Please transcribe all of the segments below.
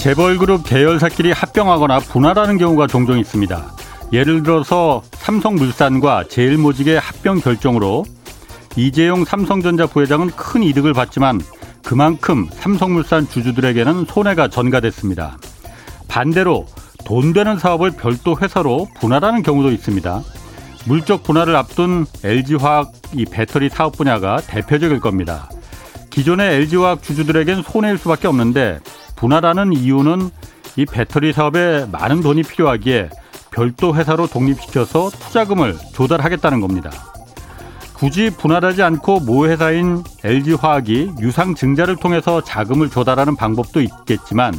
재벌 그룹 계열사끼리 합병하거나 분할하는 경우가 종종 있습니다. 예를 들어서 삼성물산과 제일모직의 합병 결정으로 이재용 삼성전자 부회장은 큰 이득을 봤지만 그만큼 삼성물산 주주들에게는 손해가 전가됐습니다. 반대로 돈 되는 사업을 별도 회사로 분할하는 경우도 있습니다. 물적 분할을 앞둔 LG화학 이 배터리 사업 분야가 대표적일 겁니다. 기존의 LG화학 주주들에겐 손해일 수밖에 없는데 분할하는 이유는 이 배터리 사업에 많은 돈이 필요하기에 별도 회사로 독립시켜서 투자금을 조달하겠다는 겁니다. 굳이 분할하지 않고 모 회사인 LG화학이 유상 증자를 통해서 자금을 조달하는 방법도 있겠지만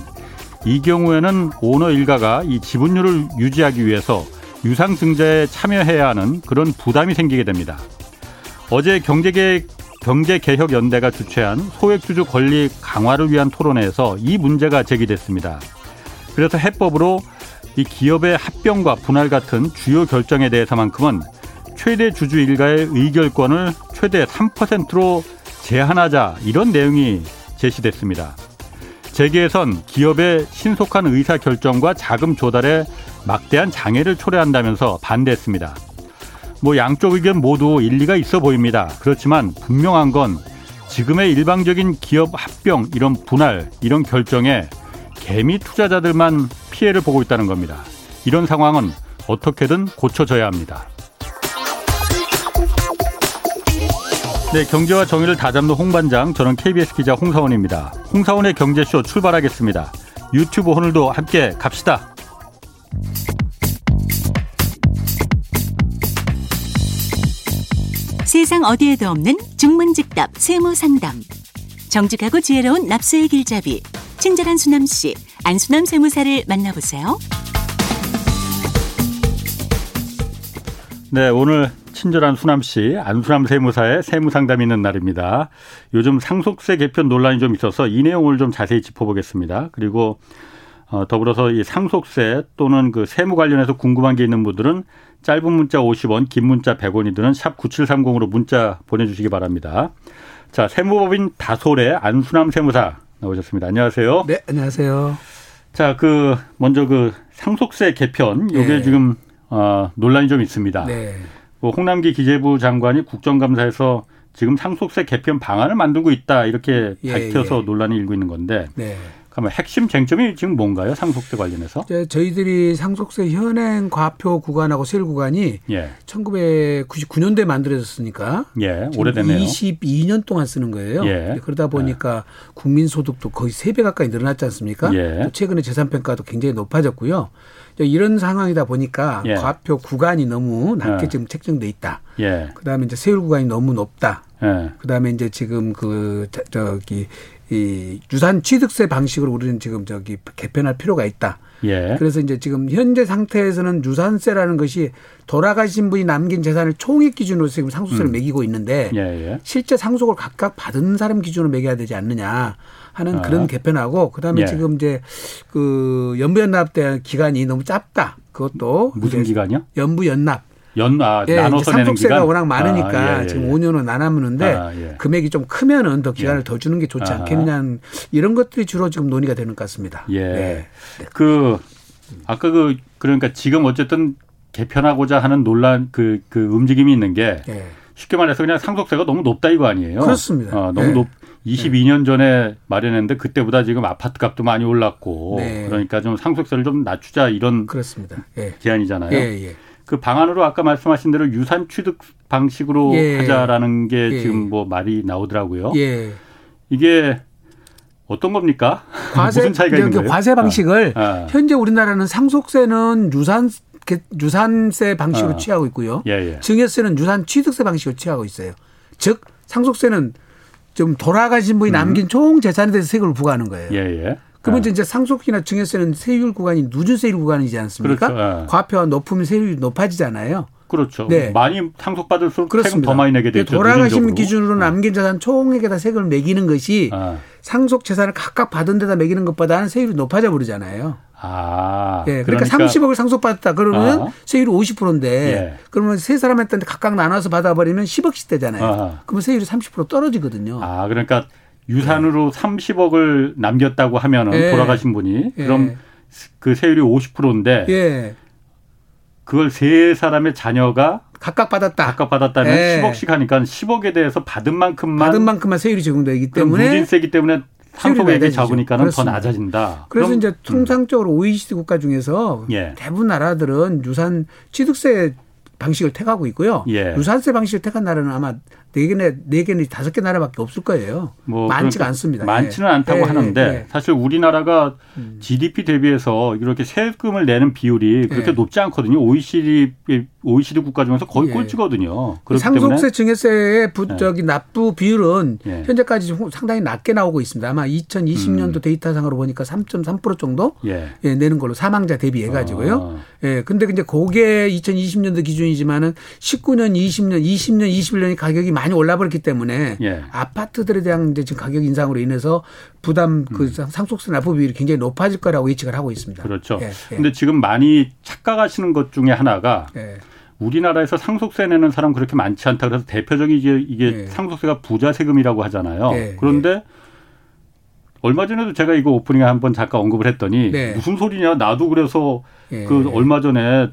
이 경우에는 오너 일가가 이 지분율을 유지하기 위해서 유상 증자에 참여해야 하는 그런 부담이 생기게 됩니다. 어제 경제계 경제개혁연대가 주최한 소액주주 권리 강화를 위한 토론회에서 이 문제가 제기됐습니다. 그래서 해법으로 이 기업의 합병과 분할 같은 주요 결정에 대해서만큼은 최대 주주 일가의 의결권을 최대 3%로 제한하자 이런 내용이 제시됐습니다. 재계에선 기업의 신속한 의사 결정과 자금 조달에 막대한 장애를 초래한다면서 반대했습니다. 뭐 양쪽 의견 모두 일리가 있어 보입니다. 그렇지만 분명한 건 지금의 일방적인 기업 합병 이런 분할 이런 결정에 개미 투자자들만 피해를 보고 있다는 겁니다. 이런 상황은 어떻게든 고쳐져야 합니다. 네, 경제와 정의를 다잡는 홍반장, 저는 KBS 기자 홍사원입니다. 홍사원의 경제쇼 출발하겠습니다. 유튜브 오늘도 함께 갑시다. 세상 어디에도 없는 중문직답 세무상담. 정직하고 지혜로운 납세의 길잡이, 친절한 수남 씨, 안수남 세무사를 만나보세요. 네, 오늘 친절한 수남 씨, 안수남 세무사의 세무상담 있는 날입니다. 요즘 상속세 개편 논란이 좀 있어서 이 내용을 좀 자세히 짚어보겠습니다. 그리고 어, 더불어서 이 상속세 또는 그 세무 관련해서 궁금한 게 있는 분들은 짧은 문자 50원, 긴 문자 100원이들은 샵 9730으로 문자 보내주시기 바랍니다. 자, 세무법인 다솔의 안수남 세무사 나오셨습니다. 안녕하세요. 네, 안녕하세요. 자, 그 먼저 그 상속세 개편 요게 네. 지금 어, 논란이 좀 있습니다. 네. 그 홍남기 기재부 장관이 국정감사에서 지금 상속세 개편 방안을 만들고 있다 이렇게 예, 밝혀서 예. 논란이 일고 있는 건데 네. 그러면 핵심 쟁점이 지금 뭔가요? 상속세 관련해서? 저희들이 상속세 현행 과표 구간하고 세율 구간이 예. 1999년도에 만들어졌으니까 예, 오래됐네요. 22년 동안 쓰는 거예요. 예. 그러다 보니까 예. 국민소득도 거의 3배 가까이 늘어났지 않습니까? 예. 최근에 재산평가도 굉장히 높아졌고요. 이런 상황이다 보니까 예. 과표 구간이 너무 낮게 예. 지금 책정돼 있다. 예. 그다음에 이제 세율 구간이 너무 높다. 예. 그다음에 이제 지금 그 저기 이 유산 취득세 방식으로 우리는 지금 저기 개편할 필요가 있다. 예. 그래서 이제 지금 현재 상태에서는 유산세라는 것이 돌아가신 분이 남긴 재산을 총액 기준으로 지금 상속세를 음. 매기고 있는데 예예. 예. 실제 상속을 각각 받은 사람 기준으로 매겨야 되지 않느냐. 하는 아. 그런 개편하고 그다음에 예. 지금 이제 그 연부연납 대 기간이 너무 짧다. 그것도 무슨 기간이요? 연부연납. 연, 아, 예, 나눠서 내는 상속세가 워낙 많으니까 아, 예, 예, 지금 5년은 나눠무는데 아, 예. 금액이 좀 크면은 더 기간을 예. 더 주는 게 좋지 않겠느냐 이런 것들이 주로 지금 논의가 되는 것 같습니다. 예. 네. 그 아까 그 그러니까 지금 어쨌든 개편하고자 하는 논란 그, 그 움직임이 있는 게 예. 쉽게 말해서 그냥 상속세가 너무 높다 이거 아니에요? 그렇습니다. 어, 너무 높 22년 전에 마련했는데 그때보다 지금 아파트 값도 많이 올랐고 네. 그러니까 좀 상속세를 좀 낮추자 이런 그렇습니다. 예. 제안이잖아요. 예, 예. 그 방안으로 아까 말씀하신 대로 유산 취득 방식으로 예. 하자라는 게 예. 지금 뭐 말이 나오더라고요. 예. 이게 어떤 겁니까? 과세, 무슨 차이가 있는 거예요? 과세 방식을 아, 아. 현재 우리나라는 상속세는 유산 유산세 방식으로 아. 취하고 있고요. 예, 예. 증여세는 유산 취득세 방식으로 취하고 있어요. 즉 상속세는 좀 돌아가신 분이 음. 남긴 총 재산에 대해서 세금을 부과하는 거예요. 그러면 아. 이제 상속기나 증여세는 세율 구간이 누준 세율 구간이지 않습니까? 그렇죠. 아. 과표가 높으면 세율이 높아지잖아요. 그렇죠. 네. 많이 상속받을수록 그렇습니다. 세금 더 많이 내게 되죠. 돌아가신 기준으로 남긴 재산 총액에다 세금을 매기는 것이 아. 상속 재산을 각각 받은 데다 매기는 것보다는 세율이 높아져 버리잖아요. 아. 예. 그러니까, 그러니까 30억을 상속받았다. 그러면 아. 세율이 50%인데 예. 그러면 세 사람한테 각각 나눠서 받아버리면 10억씩 되잖아요. 아. 그러면 세율이 30% 떨어지거든요. 아, 그러니까 유산으로 30억을 남겼다고 하면은 예. 돌아가신 분이 예. 그럼 그 세율이 50%인데 예. 그걸 세 사람의 자녀가 각각 받았다. 각각 받았다면 예. 10억씩 하니까 10억에 대해서 받은 만큼만 받은 만큼만 세율이 적용되기 때문에 무진세기 때문에 상속액이 적으니까는 더 낮아진다. 그래서 이제 통상적으로 음. OECD 국가 중에서 예. 대부분 나라들은 유산 취득세 방식을 택하고 있고요. 예. 유산세 방식을 택한 나라는 아마 네 개나 네 개나 다섯 개 나라밖에 없을 거예요. 뭐 많지가 그러니까 않습니다. 많지는 예. 않다고 예. 하는데 예. 사실 우리나라가 음. GDP 대비해서 이렇게 세금을 내는 비율이 그렇게 예. 높지 않거든요. OECD OECD 국가 중에서 거의 예. 꼴찌거든요. 상속세 증여세의 부, 저기 납부 비율은 현재까지 상당히 낮게 나오고 있습니다. 아마 2020년도 음. 데이터상으로 보니까 3.3% 정도 내는 걸로 사망자 대비해 가지고요. 아. 예. 근데 이제 그게 2020년도 기준이지만은 19년, 20년, 20년, 21년이 가격이 많이 올라버렸기 때문에 예. 아파트들에 대한 이제 지금 가격 인상으로 인해서 부담 그 음. 상속세 납부 비율이 굉장히 높아질 거라고 예측을 하고 있습니다. 그렇죠. 예, 예. 근데 지금 많이 착각하시는 것 중에 하나가 예. 우리나라에서 상속세 내는 사람 그렇게 많지 않다 그래서 대표적인 이게 이게 예. 상속세가 부자 세금이라고 하잖아요. 예, 그런데 얼마 전에도 제가 이거 오프닝에 한번 잠깐 언급을 했더니 네. 무슨 소리냐 나도 그래서 그 얼마 전에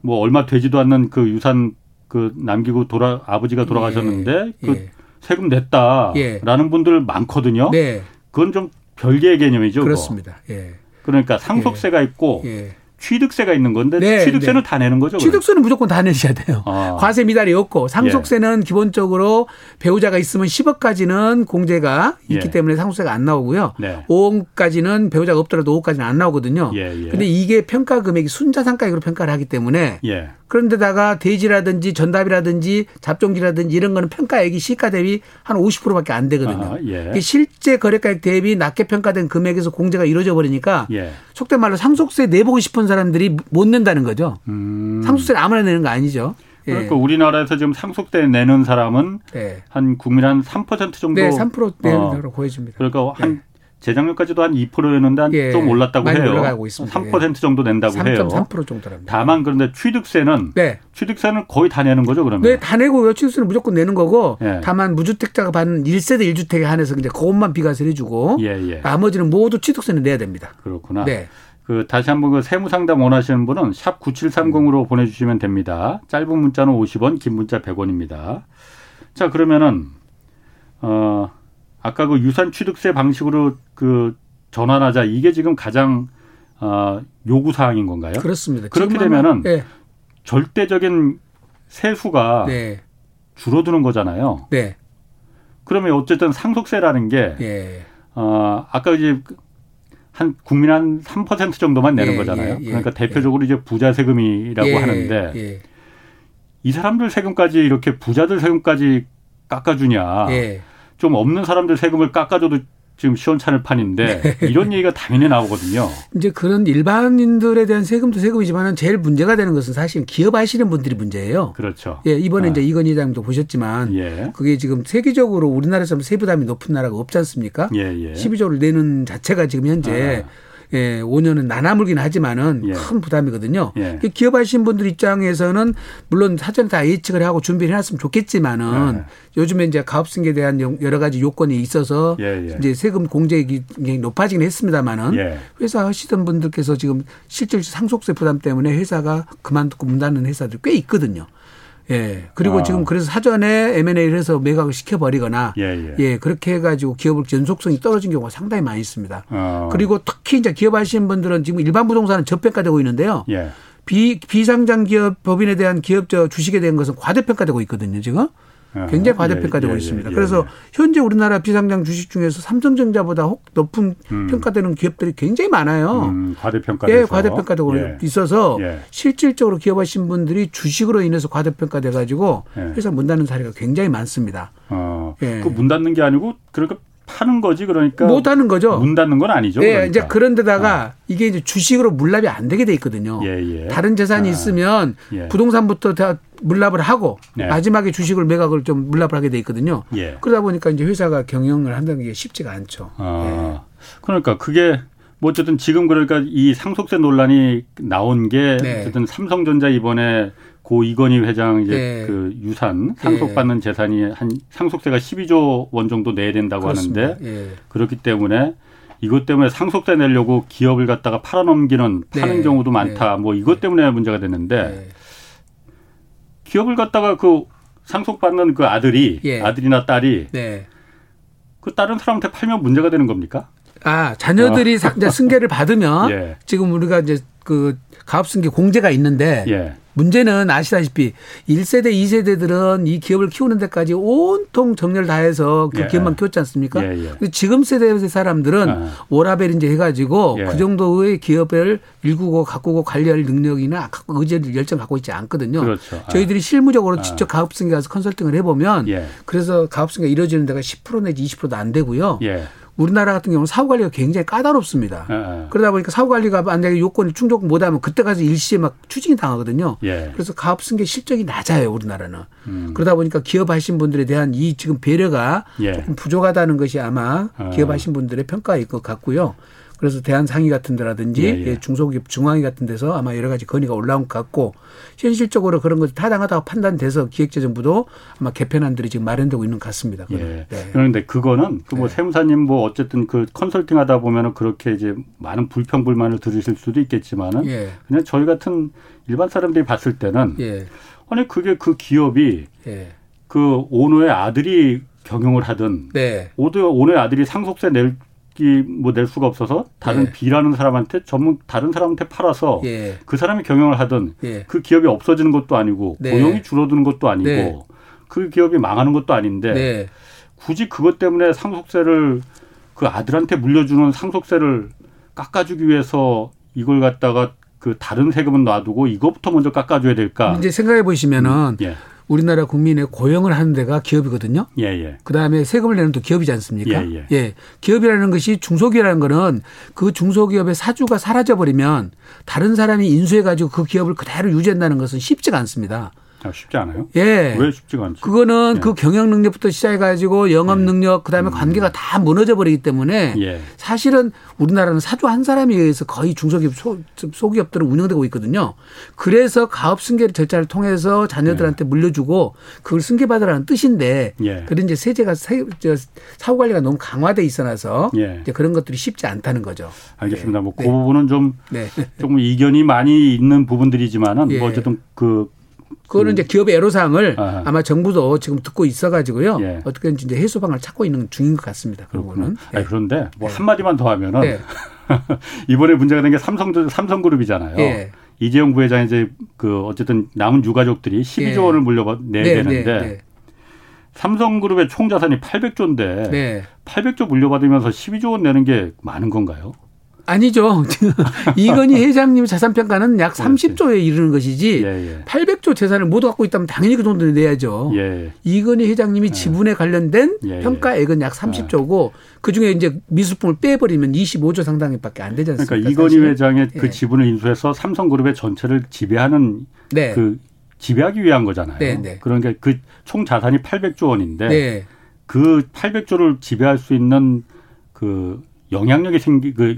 뭐 얼마 되지도 않는 그 유산 그 남기고 돌아 아버지가 돌아가셨는데 예. 그 예. 세금 냈다라는 예. 분들 많거든요. 네. 그건 좀 별개의 개념이죠. 그렇습니다. 예. 그러니까 상속세가 있고 예. 취득세가 있는 건데 네, 취득세는 네. 다 내는 거죠. 취득세는 그러면? 무조건 다 내셔야 돼요. 아. 과세 미달이 없고 상속세는 예. 기본적으로 배우자가 있으면 10억까지는 공제가 있기 예. 때문에 상속세가 안 나오고요. 네. 5억까지는 배우자가 없더라도 5억까지는 안 나오거든요. 예, 예. 근데 이게 평가 금액이 순자산가액으로 평가를 하기 때문에 예. 그런데다가 대지라든지 전답이라든지 잡종기라든지 이런 거는 평가액이 시가 대비 한 50%밖에 안 되거든요. 아, 예. 실제 거래가액 대비 낮게 평가된 금액에서 공제가 이루어져 버리니까 예. 속된 말로 상속세 내보고 싶은 사람들이 못 낸다는 거죠. 음. 상속세를 아무나 내는 거 아니죠. 예. 그러니까 우리나라에서 지금 상속세 내는 사람은 네. 한 국민 한 3% 정도 네, 3% 내는 어. 거로 보여집니다. 그러니까 한 네. 재작년까지도 한 2%였는데 한좀 예, 올랐다고 해요. 올라가고 있습니다. 3% 정도 낸다고 3. 해요. 3.3% 정도랍니다. 다만 그런데 취득세는 네. 취득세는 거의 다 내는 거죠, 그러면? 네, 다 내고요. 취득세는 무조건 내는 거고 예. 다만 무주택자가 받는 1세대 1주택에 한해서 이제 그것만 비과세를 해 주고 예, 예. 나머지는 모두 취득세는 내야 됩니다. 그렇구나. 네. 그 다시 한번 그 세무 상담 원하시는 분은 샵 9730으로 보내 주시면 됩니다. 짧은 문자는 50원, 긴 문자 100원입니다. 자 그러면은 어 아까 그 유산 취득세 방식으로 그 전환하자 이게 지금 가장 어, 요구 사항인 건가요? 그렇습니다. 그렇게 되면은 네. 절대적인 세수가 네. 줄어드는 거잖아요. 네. 그러면 어쨌든 상속세라는 게 네. 어, 아까 이제 한 국민 한 3% 정도만 내는 예, 거잖아요. 예, 예, 그러니까 대표적으로 이제 부자 세금이라고 예, 하는데 예. 이 사람들 세금까지 이렇게 부자들 세금까지 깎아주냐. 좀 없는 사람들 세금을 깎아줘도 지금 시원찮을 판인데 네. 이런 얘기가 당연히 나오거든요. 이제 그런 일반인들에 대한 세금도 세금이지만 제일 문제가 되는 것은 사실 기업 하시는 분들이 문제예요. 그렇죠. 예, 이번에 아. 이제 이건희 회장도 보셨지만 예. 그게 지금 세계적으로 우리나라에서 세부담이 높은 나라가 없지 않습니까? 예, 예. 12조를 내는 자체가 지금 현재 아. 예, 5년은 나나물긴 하지만은 예. 큰 부담이거든요. 예. 기업하신 분들 입장에서는 물론 사전에 다 예측을 하고 준비를 해놨으면 좋겠지만은 예. 요즘에 이제 가업승계에 대한 여러 가지 요건이 있어서 예, 예. 이제 세금 공제액이 굉장히 높아지긴 했습니다만은 예. 회사 하시던 분들께서 지금 실질 상속세 부담 때문에 회사가 그만두고 문 닫는 회사들 꽤 있거든요. 예. 그리고 아. 지금 그래서 사전에 M&A를 해서 매각을 시켜버리거나 예, 예. 예, 그렇게 해가지고 기업을 연속성이 떨어진 경우가 상당히 많이 있습니다. 아. 그리고 특히 이제 기업 하시는 분들은 지금 일반 부동산은 저평가되고 있는데요. 예. 비, 비상장 기업 법인에 대한 기업 저 주식에 대한 것은 과대평가되고 있거든요, 지금. 굉장히 과대평가되고 예, 예, 있습니다. 예, 그래서 현재 우리나라 비상장 주식 중에서 삼성전자보다 혹 높은 음. 평가되는 기업들이 굉장히 많아요. 음, 과대평가 예, 과대평가되고 예. 있어서 예. 실질적으로 기업하신 분들이 주식으로 인해서 과대평가돼 가지고 예. 회사 문 닫는 사례가 굉장히 많습니다. 어, 그문 닫는 게 아니고 그러니까 파는 거지 그러니까 못 하는 거죠. 문 닫는 건 아니죠. 네, 그러니까. 이제 그런데다가 어. 이게 이제 주식으로 물납이 안 되게 돼 있거든요. 예, 예. 다른 재산이 아. 있으면 예. 부동산부터 다 물납을 하고 네. 마지막에 주식을 매각을 좀 물납을 하게 돼 있거든요. 예. 그러다 보니까 이제 회사가 경영을 한다는 게 쉽지가 않죠. 아. 예. 그러니까 그게 뭐 어쨌든 지금 그러니까 이 상속세 논란이 나온 게 네. 어쨌든 삼성전자 이번에 고 이건희 회장 이제 네. 그 유산 상속받는 네. 재산이 한 상속세가 12조 원 정도 내야 된다고 그렇습니다. 하는데 네. 그렇기 때문에 이것 때문에 상속세 내려고 기업을 갖다가 팔아넘기는 파는 네. 경우도 많다. 뭐 이것 때문에 문제가 됐는데 기업을 갖다가 그 상속받는 그 아들이 예. 아들이나 딸이 네. 그 다른 사람한테 팔면 문제가 되는 겁니까? 아 자녀들이 어. 승계를 받으면 예. 지금 우리가 이제 그 가업승계 공제가 있는데 예. 문제는 아시다시피 1세대, 2세대들은 이 기업을 키우는 데까지 온통 정렬 다 해서 그 예. 기업만 키웠지 않습니까? 예, 예. 지금 세대의 사람들은 아. 오라벨 이제 해가지고 예. 그 정도의 기업을 일구고 가꾸고 관리할 능력이나 의지를 열정 갖고 있지 않거든요. 그렇죠. 아. 저희들이 실무적으로 아. 직접 가업승계 가서 컨설팅을 해보면 예. 그래서 가업승계 이루어지는 데가 10% 내지 20%도 안 되고요. 예. 우리나라 같은 경우는 사후 관리가 굉장히 까다롭습니다. 예. 그러다 보니까 사후 관리가 만약에 요건을 충족 못하면 그때 가서 일시에 막 추징이 당하거든요. 예. 그래서 가업 승계 실적이 낮아요 우리나라는. 음. 그러다 보니까 기업하신 분들에 대한 이 지금 배려가 예. 조금 부족하다는 것이 아마 어. 기업하신 분들의 평가일 것 같고요. 그래서 대한상의 같은 데라든지 예, 예. 예, 중소기업 중앙위 같은 데서 아마 여러 가지 건의가 올라온 것 같고 현실적으로 그런 것이 타당하다고 판단돼서 기획재정부도 아마 개편안들이 지금 마련되고 있는 것 같습니다. 예. 네. 그런데 그거는 그뭐 네. 세무사님 뭐 어쨌든 그 컨설팅 하다 보면은 그렇게 이제 많은 불평 불만을 들으실 수도 있겠지만은 예. 그냥 저희 같은 일반 사람들이 봤을 때는 예. 아니 그게 그 기업이 예. 그 오너의 아들이 경영을 하든 네. 오너의 아들이 상속세 낼 뭐 낼 수가 없어서 다른 예. B라는 사람한테 전문 다른 사람한테 팔아서 예. 그 사람이 경영을 하던 예. 그 기업이 없어지는 것도 아니고 네. 고용이 줄어드는 것도 아니고 네. 그 기업이 망하는 것도 아닌데 네. 굳이 그것 때문에 상속세를 그 아들한테 물려주는 상속세를 깎아주기 위해서 이걸 갖다가 그 다른 세금은 놔두고 이것부터 먼저 깎아줘야 될까? 이제 생각해 보시면은 음, 예. 우리나라 국민의 고용을 하는 데가 기업이거든요. 예, 예. 그다음에 세금을 내는 또 기업이지 않습니까? 예, 예. 예. 기업이라는 것이 중소기업이라는 거는 그 중소기업의 사주가 사라져 버리면 다른 사람이 인수해 가지고 그 기업을 그대로 유지한다는 것은 쉽지가 않습니다. 아, 쉽지 않아요? 예. 왜 쉽지가 않죠? 그거는 예. 그 경영 능력부터 시작해가지고 영업 예. 능력, 그 다음에 음. 관계가 다 무너져 버리기 때문에 예. 사실은 우리나라는 사주 한 사람에 의해서 거의 중소기업, 소, 소기업들은 운영되고 있거든요. 그래서 가업 승계 절차를 통해서 자녀들한테 예. 물려주고 그걸 승계받으라는 뜻인데 예. 그런 이제 세제가 사후 관리가 너무 강화돼 있어놔서 예. 이제 그런 것들이 쉽지 않다는 거죠. 알겠습니다. 뭐그 네. 부분은 좀 네. 조금 이견이 많이 있는 부분들이지만은 뭐 어쨌든 그 그거는 음. 이제 기업의 애로사항을 아하. 아마 정부도 지금 듣고 있어가지고요. 예. 어떻게든지 이제 해소방을 찾고 있는 중인 것 같습니다. 그거는. 예. 아니, 그런데 뭐 예. 한마디만 더 하면은 예. 이번에 문제가 된 게 삼성, 삼성그룹이잖아요. 예. 이재용 부회장이 이제 그 어쨌든 남은 유가족들이 12조 예. 원을 물려내야 네, 되는데 네, 네. 삼성그룹의 총 자산이 800조인데 네. 800조 물려받으면서 12조 원 내는 게 많은 건가요? 아니죠. 이건희 회장님 자산 평가는 약 30조에 이르는 것이지 예, 예. 800조 재산을 모두 갖고 있다면 당연히 그 정도는 내야죠. 예. 이건희 회장님이 예. 지분에 관련된 예, 예. 평가액은 약 30조고 그중에 이제 미술품을 빼버리면 25조 상당밖에 안 되지 않습니까? 그러니까 이건희 사실? 회장의 그 지분을 인수해서 삼성그룹의 전체를 지배하는 네. 그 지배하기 위한 거잖아요. 네, 네. 그러니까 그 총 자산이 800조 원인데 네. 그 800조를 지배할 수 있는 그 영향력이 생기 그,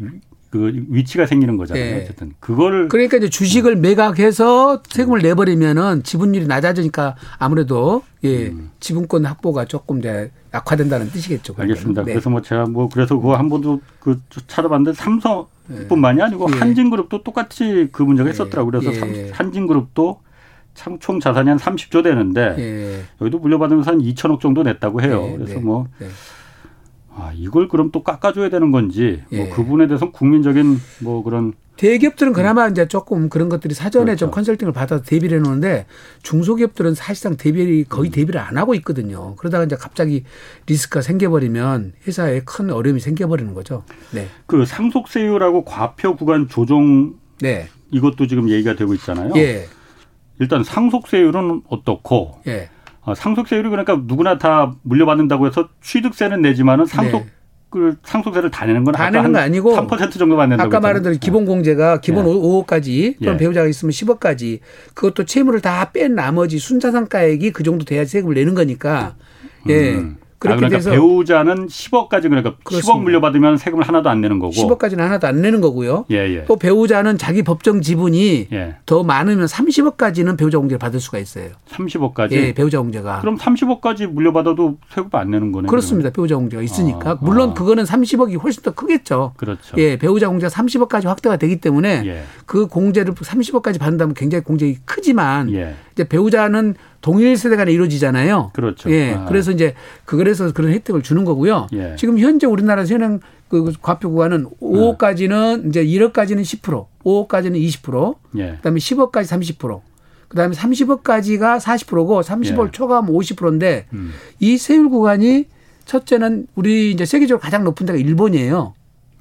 그 위치가 생기는 거잖아요. 네. 어쨌든 그거를 그러니까 이제 주식을 매각해서 세금을 내버리면은 지분율이 낮아지니까 아무래도 예 음. 지분권 확보가 조금 더 약화된다는 뜻이겠죠. 그러면. 알겠습니다. 네. 그래서 뭐 제가 뭐 그래서 그거 한 번도 그 찾아봤는데 삼성뿐만이 아니고 네. 한진그룹도 똑같이 그 문제가 네. 있었더라고요. 그래서 예. 한진그룹도 참 총 자산이 한 30조 되는데 예. 여기도 물려받으면서 한 2천억 정도 냈다고 해요. 네. 그래서 뭐 아, 이걸 그럼 또 깎아줘야 되는 건지 뭐 예. 뭐 그분에 대해서 국민적인 뭐 그런 대기업들은 그나마 이제 조금 그런 것들이 사전에 그렇죠. 좀 컨설팅을 받아서 대비를 해놓는데 중소기업들은 사실상 대비를 거의 음. 대비를 안 하고 있거든요. 그러다가 이제 갑자기 리스크가 생겨버리면 회사에 큰 어려움이 생겨버리는 거죠. 네. 그 상속세율하고 과표 구간 조정 네. 이것도 지금 얘기가 되고 있잖아요. 예. 일단 상속세율은 어떻고 예. 어, 상속세율이 그러니까 누구나 다 물려받는다고 해서 취득세는 내지만은 상속 네. 그 상속세를 다 내는 건 다 내는 거 아니고 3% 정도만 낸다고 아까 말한 대로 기본 공제가 기본 예. 5억까지 또는 예. 배우자가 있으면 10억까지 그것도 채무를 다 뺀 나머지 순자산가액이 그 정도 돼야 세금을 내는 거니까 예. 음. 그렇게 아, 그러니까 배우자는 10억까지 그러니까 그렇습니다. 10억 물려받으면 세금을 하나도 안 내는 거고 10억까지는 하나도 안 내는 거고요. 예, 예. 또 배우자는 자기 법정 지분이 예. 더 많으면 30억까지는 배우자 공제를 받을 수가 있어요. 30억까지? 예, 배우자 공제가. 그럼 30억까지 물려받아도 세금 안 내는 거네요. 그렇습니다. 그러면. 배우자 공제가 있으니까 아, 물론 아. 그거는 30억이 훨씬 더 크겠죠. 그렇죠. 예, 배우자 공제가 30억까지 확대가 되기 때문에 예. 그 공제를 30억까지 받는다면 굉장히 공제가 크지만 예. 이제 배우자는 동일 세대 간에 이루어지잖아요. 그렇죠. 예. 아. 그래서 이제 그래서 그런 혜택을 주는 거고요. 예. 지금 현재 우리나라 현행 그 과표 구간은 5억까지는 이제 1억까지는 10%, 5억까지는 20%, 예. 그다음에 10억까지 30%. 그다음에 30억까지가 40%고 30억 예. 초과하면 50%인데 음. 이 세율 구간이 첫째는 우리 이제 세계적으로 가장 높은 데가 일본이에요.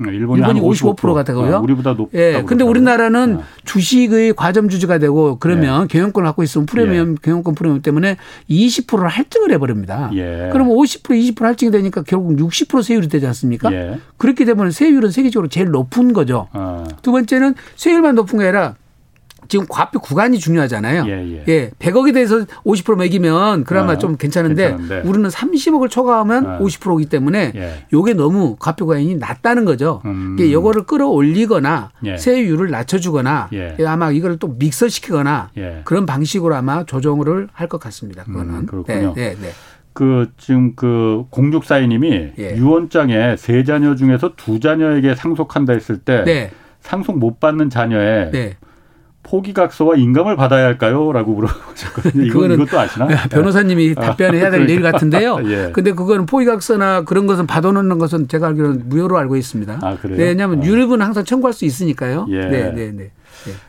음, 일본이, 일본이 55%가 되고요. 아, 우리보다 높다. 예. 근데 우리나라는 아. 주식의 과점 주주가 되고 그러면 네. 경영권을 갖고 있으면 프리미엄 예. 경영권 프리미엄 때문에 20%를 할증을 해 버립니다. 예. 그러면 50% 20% 할증이 되니까 결국 60% 세율이 되지 않습니까? 예. 그렇게 되면 세율은 세계적으로 제일 높은 거죠. 아. 두 번째는 세율만 높은 게 아니라 지금 과표 구간이 중요하잖아요. 예, 예. 예 100억에 대해서 50% 매기면 그나마 아, 좀 괜찮은데, 괜찮은데, 우리는 30억을 초과하면 아. 50%이기 때문에 예. 요게 너무 과표 구간이 낮다는 거죠. 음. 이게 요거를 끌어올리거나 예. 세율을 낮춰주거나 예. 예 아마 이걸 또 믹서시키거나 예. 그런 방식으로 아마 조정을 할 것 같습니다. 그거는. 음, 그렇군요. 네, 네, 네. 그 지금 그 공육사인님이 예. 유언장에 세 자녀 중에서 두 자녀에게 상속한다 했을 때 네. 상속 못 받는 자녀의 네. 포기각서와 인감을 받아야 할까요?라고 물어보셨거든요. 이거, 이것도 아시나? 네, 변호사님이 네. 답변해야 될 일 같은데요. 예. 근데 그거는 포기각서나 그런 것은 받아놓는 것은 제가 알기로는 무효로 알고 있습니다. 아, 그래요? 네, 왜냐하면 아. 유류분 항상 청구할 수 있으니까요. 예. 네, 네, 네, 네.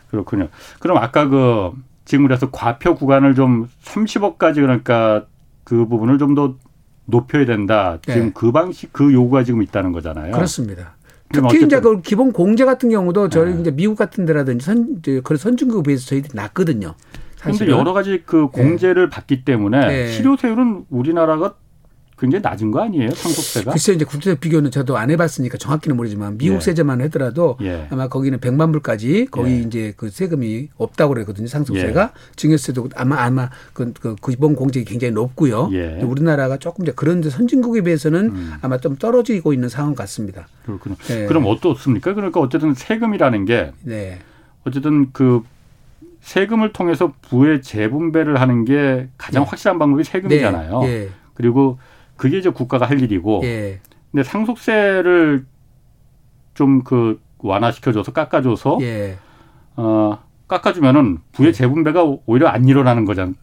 그렇군요. 그럼 아까 그 지금 그래서 과표 구간을 좀 30억까지 그러니까 그 부분을 좀 더 높여야 된다. 지금 네. 그 방식 그 요구가 지금 있다는 거잖아요. 그렇습니다. 특히 이제 그 기본 공제 같은 경우도 저희 네. 이제 미국 같은 데라든지 선 그런 선진국에 비해서 저희들이 낮거든요. 그런데 여러 가지 그 공제를 네. 받기 때문에 네. 실효세율은 우리나라가 굉장히 낮은 거 아니에요 상속세가? 글쎄 이제 국제적 비교는 저도 안 해봤으니까 정확히는 모르지만 미국 예. 세제만 하더라도 예. 아마 거기는 100만 불까지 거기 예. 이제 그 세금이 없다고 그러거든요 상속세가 예. 증여세도 아마 아마 그, 그 기본 공제가 굉장히 높고요. 예. 우리나라가 조금 이제 그런데 선진국에 비해서는 음. 아마 좀 떨어지고 있는 상황 같습니다. 그렇군요. 네. 그럼 어떻습니까? 그러니까 어쨌든 세금이라는 게 네. 어쨌든 그 세금을 통해서 부의 재분배를 하는 게 가장 네. 확실한 방법이 세금이잖아요. 네. 그리고 그게 이제 국가가 할 일이고. 예. 근데 상속세를 좀 그 완화시켜줘서 깎아줘서 예. 어 깎아주면은 부의 예. 재분배가 오히려 안 일어나는 거잖아.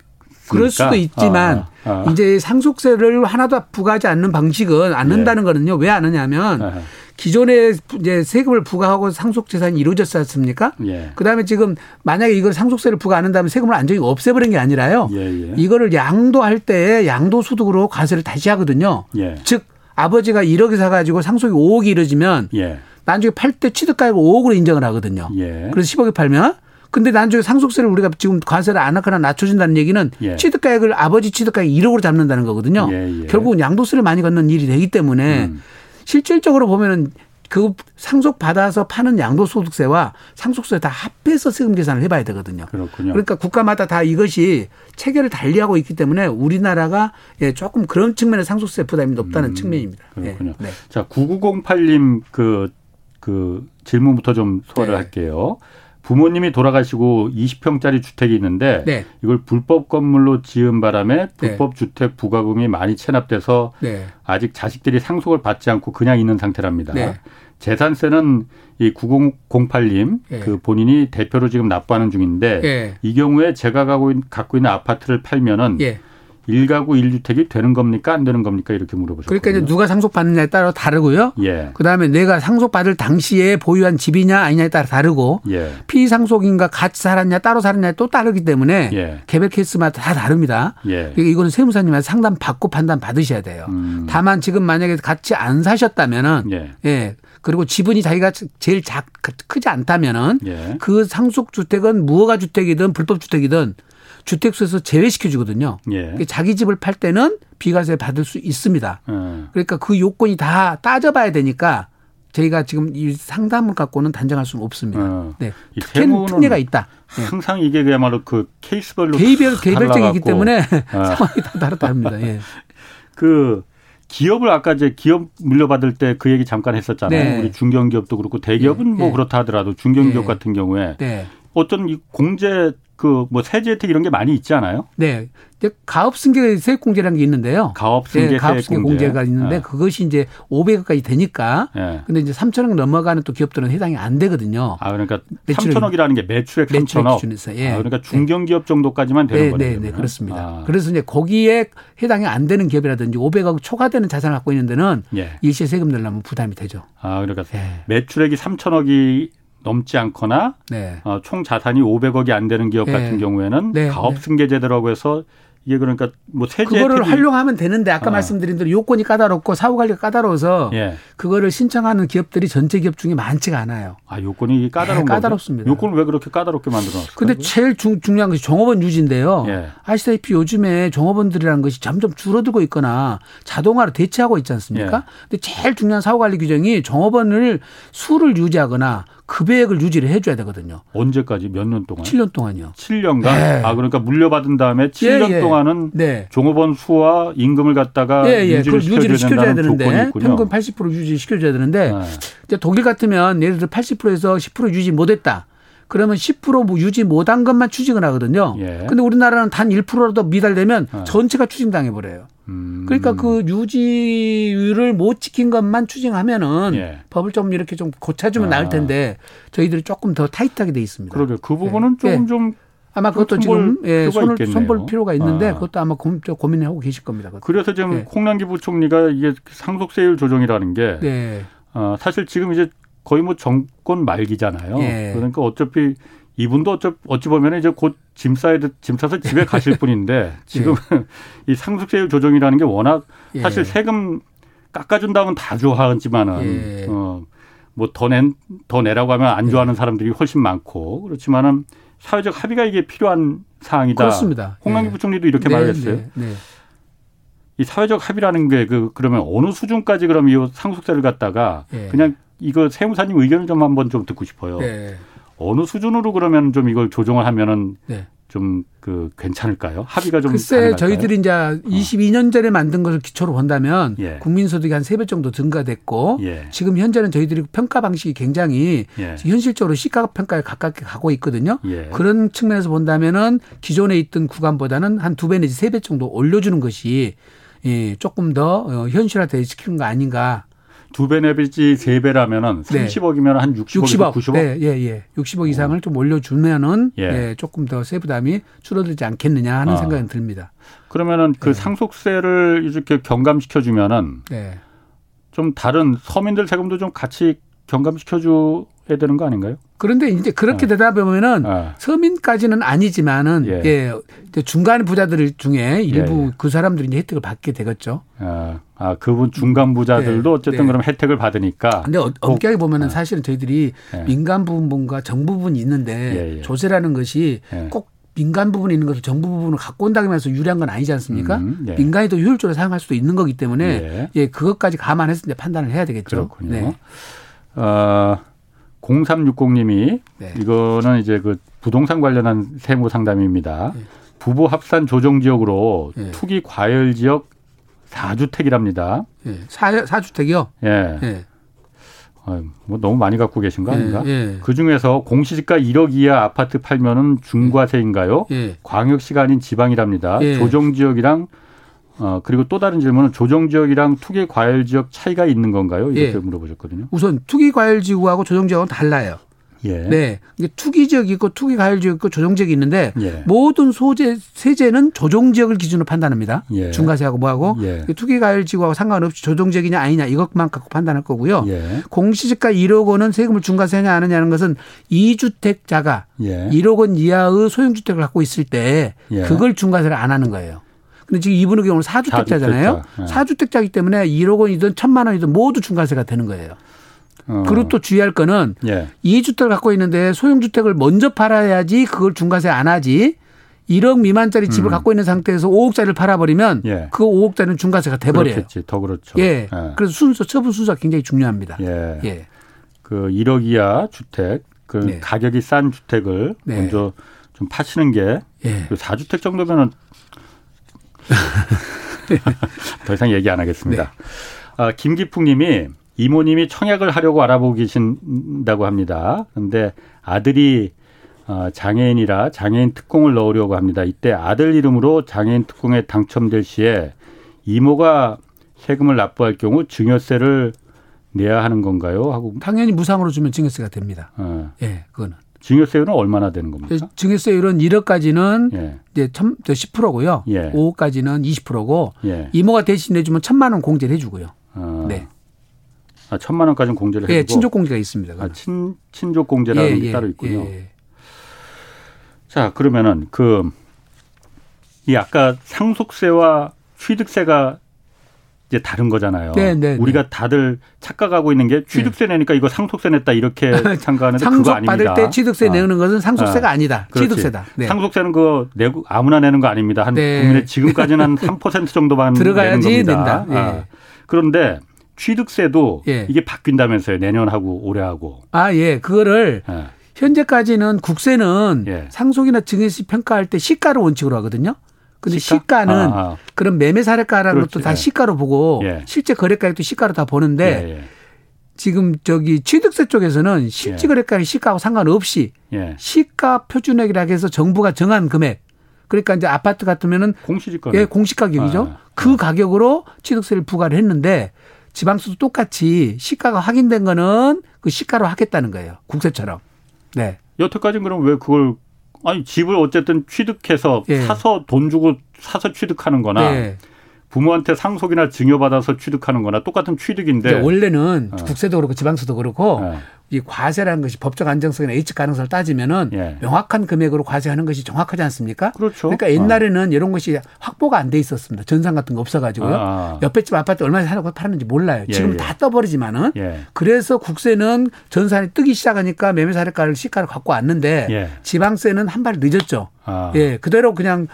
그럴 수도 있지만 아, 아. 이제 상속세를 하나도 부과하지 않는 방식은 않는다는 예. 거는요. 왜 안 하냐면 아. 기존에 이제 세금을 부과하고 상속 재산이 이루어졌지 않습니까? 예. 그다음에 지금 만약에 이걸 상속세를 부과 안 한다면 세금을 완전히 없애버린 게 아니라요. 예, 예. 이거를 양도할 때 양도소득으로 과세를 다시 하거든요. 예. 즉 아버지가 1억에 사가지고 상속이 5억이 이루어지면 예. 나중에 팔 때 취득가액을 5억으로 인정을 하거든요. 예. 그래서 10억에 팔면 근데 나중에 상속세를 우리가 지금 과세를 안 하거나 낮춰준다는 얘기는 예. 취득가액을 아버지 취득가액 1억으로 잡는다는 거거든요. 예, 예. 결국은 양도세를 많이 걷는 일이 되기 때문에 음. 실질적으로 보면은 그 상속 받아서 파는 양도소득세와 상속세 다 합해서 세금 계산을 해봐야 되거든요. 그렇군요. 그러니까 국가마다 다 이것이 체계를 달리하고 있기 때문에 우리나라가 예, 조금 그런 측면의 상속세 부담이 높다는 음, 측면입니다. 그렇군요. 예, 네. 자, 9908님 그, 그 질문부터 좀 소화를 네. 할게요. 부모님이 돌아가시고 20평짜리 주택이 있는데 네. 이걸 불법 건물로 지은 바람에 네. 불법 주택 부가금이 많이 체납돼서 네. 아직 자식들이 상속을 받지 않고 그냥 있는 상태랍니다. 네. 재산세는 이 9008님 그 본인이 대표로 지금 납부하는 중인데 이 경우에 제가 갖고 있는 아파트를 팔면은 일가구 일주택이 되는 겁니까 안 되는 겁니까 이렇게 물어보셨거든요. 그러니까 이제 누가 상속받느냐에 따라 다르고요. 예. 그다음에 내가 상속받을 당시에 보유한 집이냐 아니냐에 따라 다르고 예. 피상속인과 같이 살았냐 따로 살았냐에 또 다르기 때문에 예. 개별 케이스마다 다 다릅니다. 예. 그러니까 이거는 세무사님한테 상담 받고 판단 받으셔야 돼요. 음. 다만 지금 만약에 같이 안 사셨다면은 예. 예. 그리고 지분이 자기가 제일 작 크지 않다면은 예. 그 상속 주택은 무허가 주택이든 불법 주택이든 주택수에서 제외시켜 주거든요. 예. 그러니까 자기 집을 팔 때는 비과세 받을 수 있습니다. 예. 그러니까 그 요건이 다 따져봐야 되니까 저희가 지금 이 상담을 갖고는 단정할 수는 없습니다. 어. 네. 특혜, 특례가 있다. 네. 항상 이게 그야말로 그 케이스별로 개별 개별적이기 때문에 어. 상황이 다 다르답니다. 예. 그 기업을 아까 이제 기업 물려받을 때 그 얘기 잠깐 했었잖아요. 네. 우리 중견기업도 그렇고 대기업은 네. 뭐 네. 그렇다 하더라도 중견기업 네. 같은 경우에 네. 어떤 이 공제 그 뭐 세제 혜택 이런 게 많이 있지 않아요? 네. 가업 승계 세액 공제라는 게 있는데요. 가업 승계 네, 가업 승계 공제. 가 있는데 네. 그것이 이제 500억까지 되니까. 네. 근데 이제 3천억 넘어가는 또 기업들은 해당이 안 되거든요. 아 그러니까 매출액, 3천억이라는 게 매출액 3천억. 기준에서. 예. 아, 그러니까 중견기업 정도까지만 되는 네, 거네요. 네, 네, 그렇습니다. 아. 그래서 이제 거기에 해당이 안 되는 기업이라든지 500억 초과되는 자산을 갖고 있는 데는 예. 일시에 세금 내려면 부담이 되죠. 아 그러니까 예. 매출액이 3천억이 넘지 않거나 네. 어, 총 자산이 500억이 안 되는 기업 네. 같은 경우에는 네. 가업 승계 제도라고 해서 이게 그러니까 뭐 세제 그거를 활용하면 되는데 아까 어. 말씀드린 대로 요건이 까다롭고 사후 관리가 까다로워서 예. 그거를 신청하는 기업들이 전체 기업 중에 많지가 않아요. 아 요건이 까다로운 네, 까다롭습니다. 요건을 왜 그렇게 까다롭게 만들어놨어요? 근데 제일 중, 중요한 것이 종업원 유지인데요. 예. 아시다시피 요즘에 종업원들이라는 것이 점점 줄어들고 있거나 자동화로 대체하고 있지 않습니까? 예. 근데 제일 중요한 사후 관리 규정이 종업원을 수를 유지하거나 급여액을 유지를 해줘야 되거든요. 언제까지 몇 년 동안? 7년 동안요. 7년간? 네. 아 그러니까 물려받은 다음에 7년 예, 예. 동안은 네. 종업원 수와 임금을 갖다가 예, 예. 유지를, 유지를 시켜줘야 되는데 평균 80% 유지 시켜줘야 되는데 네. 이제 독일 같으면 예를 들어 80%에서 10% 유지 못했다. 그러면 10%뭐 유지 못한 것만 추징을 하거든요. 예. 근데 우리나라는 단 1%라도 미달되면 네. 전체가 추징당해 버려요. 음. 그러니까 그 유지율을 못 지킨 것만 추징하면은 예. 법을 좀 이렇게 좀 고쳐주면 아. 나을 텐데 저희들이 조금 더 타이트하게 돼 있습니다. 그러게 그 부분은 예. 조금 예. 좀 아마 그것도 지금 예, 손을 있겠네요. 손볼 필요가 있는데 아. 그것도 아마 고민, 고민을 하고 계실 겁니다. 그것도. 그래서 지금 네. 홍남기 부총리가 이게 상속세율 조정이라는 게 네. 어, 사실 지금 이제 거의 뭐 정권 말기잖아요. 예. 그러니까 어차피 이분도 어쩌, 어찌 보면 이제 곧 짐 싸야 짐 싸서 집에 가실 분인데 지금 예. 이 상속세율 조정이라는 게 워낙 예. 사실 세금 깎아준다면 다 좋아하지만은 예. 어뭐 더 낸 더 내라고 하면 안 좋아하는 예. 사람들이 훨씬 많고 그렇지만은 사회적 합의가 이게 필요한 사항이다. 그렇습니다. 홍남기 예. 부총리도 이렇게 네, 말했어요. 네, 네. 이 사회적 합의라는 게 그 그러면 어느 수준까지 그럼 이 상속세를 갖다가 예. 그냥 이거 세무사님 의견을 좀 한번 좀 듣고 싶어요. 네. 어느 수준으로 그러면 좀 이걸 조정을 하면은 네. 좀그 괜찮을까요? 합의가 좀 글쎄 가능할까요? 저희들이 이제 22년 전에 만든 것을 기초로 본다면 예. 국민소득이 한세배 정도 증가됐고 예. 지금 현재는 저희들이 평가 방식이 굉장히 예. 현실적으로 시가 평가에 가깝게 가고 있거든요. 예. 그런 측면에서 본다면은 기존에 있던 구간보다는 한 두 배 내지 세 배 정도 올려주는 것이 예, 조금 더 어, 현실화돼 시키는 거 아닌가 두 배 내지 세 배라면은 30억이면 한 60억, 60억, 90억. 네, 예, 예. 60억 이상을 어. 좀 올려주면은 예. 예. 조금 더 세 부담이 줄어들지 않겠느냐 하는 어. 생각이 듭니다. 그러면은 그 네. 상속세를 이렇게 경감시켜 주면은 네. 좀 다른 서민들 세금도 좀 같이 경감시켜 줘야 되는 거 아닌가요? 그런데 이제 그렇게 네. 되다 보면은 네. 서민까지는 아니지만은 예, 예 중간 부자들 중에 일부 예, 예. 그 사람들이 이제 혜택을 받게 되겠죠. 아, 아 그분 중간 부자들도 네. 어쨌든 네. 그럼 혜택을 받으니까. 근데 어, 엄격히 보면은 아. 사실은 저희들이 예. 민간 부분과 정부 부분이 있는데 예, 예. 조세라는 것이 꼭 민간 부분에 있는 것을 정부 부분을 갖고 온다고 해서 유리한 건 아니지 않습니까? 음, 예. 민간이 더 효율적으로 사용할 수도 있는 거기 때문에 예, 예 그것까지 감안해서 이제 판단을 해야 되겠죠. 그렇군요. 네. 어, 0360님이 네. 이거는 이제 그 부동산 관련한 세무 상담입니다. 네. 부부 합산 조정 지역으로 네. 투기 과열 지역 4주택이랍니다. 네. 4, 4주택이요? 예. 네. 어, 뭐 너무 많이 갖고 계신 거 아닌가? 그 중에서 공시지가 1억 이하 아파트 팔면은 중과세인가요? 예. 광역시가 아닌 지방이랍니다. 예. 조정 지역이랑 어, 그리고 또 다른 질문은 조정 지역이랑 투기 과열 지역 차이가 있는 건가요? 이렇게 예. 물어보셨거든요. 우선 투기 과열 지구하고 조정 지역은 달라요. 예. 네. 이게 투기 지역이 있고 투기 과열 지역 있고 조정 지역이 있는데 예. 모든 소재 세제는 조정 지역을 기준으로 판단합니다. 예. 중과세하고 뭐하고 예. 투기 과열 지구하고 상관없이 조정 지역이냐 아니냐 이것만 갖고 판단할 거고요. 예. 공시지가 1억 원은 세금을 중과세하냐 안 하냐는 것은 2주택자가 1억 원 이하의 소형 주택을 갖고 있을 때 그걸 중과세를 안 하는 거예요. 근데 지금 이분의 경우는 사주택자잖아요. 사주택자. 네. 기 때문에 1억 원이든 천만 원이든 모두 중과세가 되는 거예요. 어. 그리고 또 주의할 거는 예. 2주택을 갖고 있는데 소형주택을 먼저 팔아야지 그걸 중과세 안 하지. 1억 미만짜리 집을 음. 갖고 있는 상태에서 5억짜리를 팔아버리면 예. 그 5억짜리는 중과세가 돼버려요. 그렇겠지. 더 그렇죠. 예. 예. 그래서 순서 처분 순서가 굉장히 중요합니다. 예. 예. 그 1억 이하 주택, 그 네. 가격이 싼 주택을 네. 먼저 좀 파시는 게 예. 그 4주택 정도면은 더 이상 얘기 안 하겠습니다. 네. 아, 김기풍님이 이모님이 청약을 하려고 알아보고 계신다고 합니다. 그런데 아들이 어, 장애인이라 장애인 특공을 넣으려고 합니다. 이때 아들 이름으로 장애인 특공에 당첨될 시에 이모가 세금을 납부할 경우 증여세를 내야 하는 건가요? 하고 당연히 무상으로 주면 증여세가 됩니다. 어. 예, 그거는. 증여세율은 얼마나 되는 겁니까? 증여세율은 1억까지는 예. 이제 10%고요. 예. 5억까지는 20%고 예. 이모가 대신 내주면 천만 원 공제를 해주고요. 어. 네. 아, 천만 원까지는 공제를 예, 해주고. 예, 친족 공제가 있습니다. 아, 친 친족 공제라는 예, 게 예, 따로 있군요. 예. 자 그러면은 그 이 아까 상속세와 취득세가 이제 다른 거잖아요. 네, 네, 네. 우리가 다들 착각하고 있는 게 취득세 네. 내니까 이거 상속세 냈다 이렇게 생각하는데 그거 아닙니다. 받을 때 취득세 어. 내는 것은 상속세가 아. 니다 취득세다. 네. 상속세는 그 내고 아무나 내는 거 아닙니다. 한 네. 국민의 지금까지는 한3% 정도만 들어가야지 내는 겁니다. 낸다. 아. 그런데 취득세도 예. 이게 바뀐다면서요. 내년하고 올해하고. 아, 예. 그거를 예. 현재까지는 국세는 예. 상속이나 증여세 평가할 때 시가를 원칙으로 하거든요. 근데 시가? 는 아, 아. 그런 매매 사례가라는 그렇지. 것도 다 예. 시가로 보고 예. 실제 거래가액도 시가로 다 보는데 예, 예. 지금 저기 취득세 쪽에서는 실제 예. 거래가의 시가하고 상관없이 시가 표준액이라고 해서 정부가 정한 금액 그러니까 이제 아파트 같으면은 공시지가 예, 공시 가격이죠. 아, 그 가격으로 취득세를 부과를 했는데 지방세도 똑같이 시가가 확인된 거는 그 시가로 하겠다는 거예요. 국세처럼. 네. 여태까지는 그럼 왜 그걸 아니 집을 어쨌든 취득해서 예. 사서 돈 주고 사서 취득하는 거나 예. 부모한테 상속이나 증여받아서 취득하는 거나 똑같은 취득인데 원래는 어. 국세도 그렇고 지방세도 그렇고 네. 이 과세라는 것이 법적 안정성이나 예측 가능성을 따지면은 예. 명확한 금액으로 과세하는 것이 정확하지 않습니까? 그렇죠. 그러니까 옛날에는 어. 이런 것이 확보가 안 돼 있었습니다. 전산 같은 거 없어가지고요. 아. 옆에 집 아파트 얼마에 사려고 팔았는지 몰라요. 예. 지금 예. 다 떠버리지만은 예. 그래서 국세는 전산이 뜨기 시작하니까 매매사례가를 시가를 갖고 왔는데 예. 지방세는 한 발 늦었죠. 아. 예, 그대로 그냥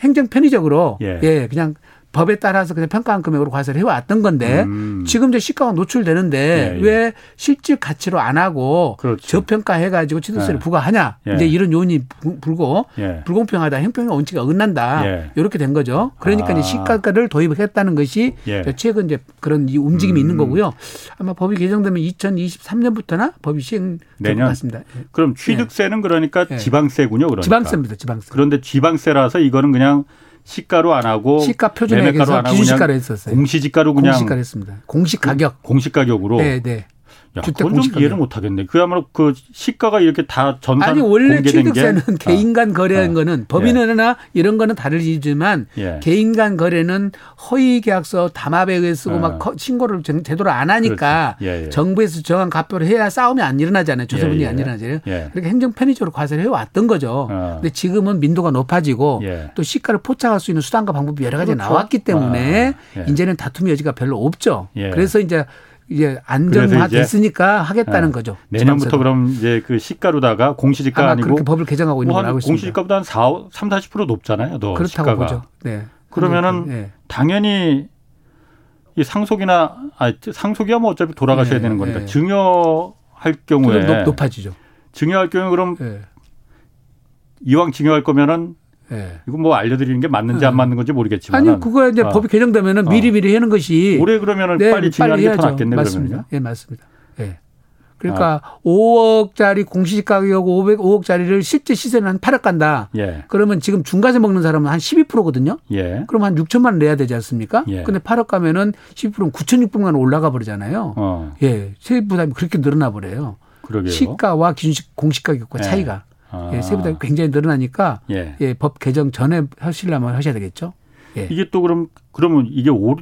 행정 편의적으로 예, 예 그냥 법에 따라서 그냥 평가한 금액으로 과세를 해왔던 건데 음. 지금 이제 시가가 노출되는데 예, 예. 왜 실질 가치로 안 하고 그렇죠. 저평가해가지고 취득세를 예. 부과하냐 예. 이제 이런 요인이 불고 예. 불공평하다 형평의 원칙이 어긋난다 예. 이렇게 된 거죠. 그러니까 아. 이제 시가를 도입했다는 것이 최근 이제 그런 이 움직임이 음. 있는 거고요. 아마 법이 개정되면 2023년부터나 법이 시행 내년 같습니다. 그럼 취득세는 그러니까 지방세군요. 그러니까. 지방세입니다. 지방세. 그런데 지방세라서 이거는 그냥 시가로 안 하고 시가 표준액에서 기준시가로 했었어요. 공시지가로 그냥 공시가로 했습니다. 공시 가격. 공시 가격으로. 네, 네. 야, 그건 좀 이해를 못 하겠네. 그야말로 그 시가가 이렇게 다 전산 아니 원래 취득세는 게? 개인 간 거래한 어. 거는 법인이나 예. 이런 거는 다르지만 예. 개인 간 거래는 허위 계약서 담합에 의해 쓰고 어. 막 신고를 제대로 안 하니까 예, 예, 정부에서 정한 값표를 해야 싸움이 안 일어나잖아요. 조세분이 예, 예. 안 일어나잖아요. 그렇게 행정 편의적으로 과세를 해 왔던 거죠. 어. 근데 지금은 민도가 높아지고 또 시가를 포착할 수 있는 수단과 방법이 여러 가지 그렇죠? 나왔기 때문에 아. 이제는 다툼 여지가 별로 없죠. 그래서 이제 이제 안정화 됐으니까 하겠다는 네. 거죠. 내년부터 그럼 이제 그 시가로다가 공시지가 아니고 그렇게 법을 개정하고 있는 걸 알고 있습니다. 공시지가보다 한 4, 3, 40% 높잖아요. 더 그렇다고 시가가. 보죠. 네. 그러면은 네. 당연히 이 상속이나 아 상속이야 뭐 어차피 돌아가셔야 네. 되는 거니까 네. 증여할 경우에 높, 아지죠 증여할 경우에 그럼 네. 이왕 증여할 거면은 네. 이거 뭐 알려드리는 게 맞는지 네. 안 맞는 건지 모르겠지만 아니 그거 이제 어. 법이 개정되면은 미리 미리 하는 것이 올해 그러면은 네, 빨리 진행하는 게 더 낫겠네 맞습니다. 예, 네, 맞습니다. 예. 그러니까 아. 5억짜리 공시지 가격 500 5억짜리를 실제 시세는 한 8억 간다. 예. 그러면 지금 중과세 먹는 사람은 한 12%거든요. 예. 그럼 한 6천만 원 내야 되지 않습니까? 예. 근데 8억 가면은 12%는 9,600만 원 올라가 버리잖아요. 어. 예. 세부 부담이 그렇게 늘어나 버려요. 그러게요. 시가와 기준식 공시 가격과 예. 차이가. 아. 예, 세부담이 굉장히 늘어나니까 예. 예. 법 개정 전에 하시려면 하셔야 되겠죠. 예. 이게 또 그럼 그러면 이게 오,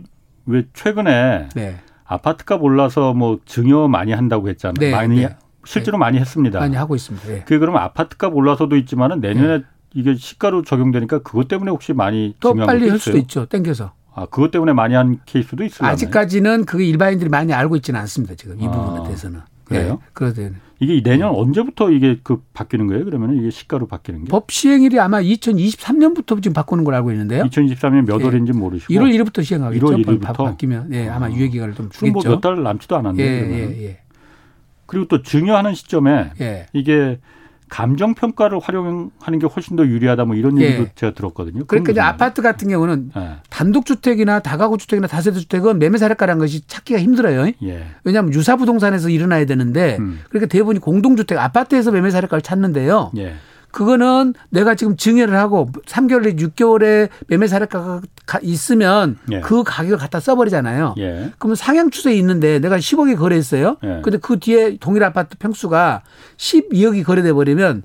왜 최근에 네. 아파트값 올라서 뭐 증여 많이 한다고 했잖아요. 네, 많이 네. 실제로 네. 많이 했습니다. 많이 하고 있습니다. 네. 그게 그러면 아파트값 올라서도 있지만은 내년에 네. 이게 시가로 적용되니까 그것 때문에 혹시 많이 더 빨리 할 수도 있죠. 땡겨서. 아, 그것 때문에 많이 한 케이스도 있어요. 아직까지는 그게 일반인들이 많이 알고 있지는 않습니다. 지금 이 아, 부분에 대해서는. 그래요? 네, 그러죠. 이게 내년 언제부터 이게 그 바뀌는 거예요? 그러면 이게 시가로 바뀌는 게? 법 시행일이 아마 2023년부터 지금 바꾸는 걸 알고 있는데요. 2023년 몇 예. 월인지 모르시고. 1월 1일부터 시행하겠죠. 1월 1일부터 바뀌면 예, 아마 유예 기간을 좀 주겠죠. 뭐몇 달 남지도 않았네요. 예, 예, 예. 그리고 또 증여하는 시점에 예. 이게 감정 평가를 활용하는 게 훨씬 더 유리하다 뭐 이런 얘기도 예. 제가 들었거든요. 그러니까 이제 아파트 같은 경우는 예. 단독 주택이나 다가구 주택이나 다세대 주택은 매매 사례가라는 것이 찾기가 힘들어요. 예. 왜냐하면 유사 부동산에서 일어나야 되는데 음. 그러니까 대부분이 공동주택 아파트에서 매매 사례가를 찾는데요. 예. 그거는 내가 지금 증여를 하고 3개월, 6개월에 매매 사례가가 있으면 예. 그 가격을 갖다 써버리잖아요. 예. 그러면 상향 추세에 있는데 내가 10억에 거래했어요. 예. 근데 그 뒤에 동일 아파트 평수가 12억이 거래돼 버리면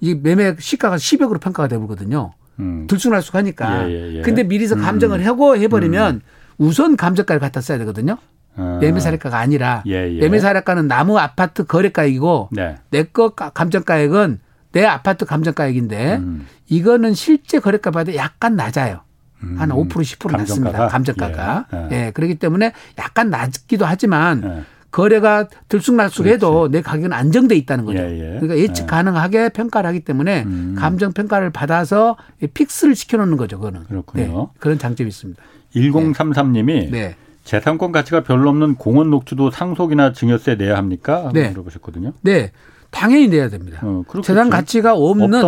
이 매매 시가가 10억으로 평가가 되거든요. 음. 들쑥날쑥하니까. 예, 예, 예. 근데 미리서 음. 감정을 하고 해버리면 음. 우선 감정가를 갖다 써야 되거든요. 어. 매매 사례가가 아니라 매매 사례가는 나무 아파트 거래가액이고 네. 내거 감정가액은 내 아파트 감정가액인데 음. 이거는 실제 거래가보다 약간 낮아요. 음. 한 5% 10% 감정가가? 낮습니다. 감정가가. 예. 예. 그렇기 때문에 약간 낮기도 하지만 예. 거래가 들쑥날쑥해도 내 가격은 안정돼 있다는 거죠. 예, 예. 그러니까 예측 예. 가능하게 평가를 하기 때문에 음. 감정 평가를 받아서 픽스를 시켜놓는 거죠. 그거는. 그렇군요. 네. 그런 장점이 있습니다. 1033님이 네. 재산권 가치가 별로 없는 공원 녹주도 상속이나 증여세 내야 합니까? 네. 물어보셨거든요. 네. 당연히 내야 됩니다. 어, 재산 가치가 없는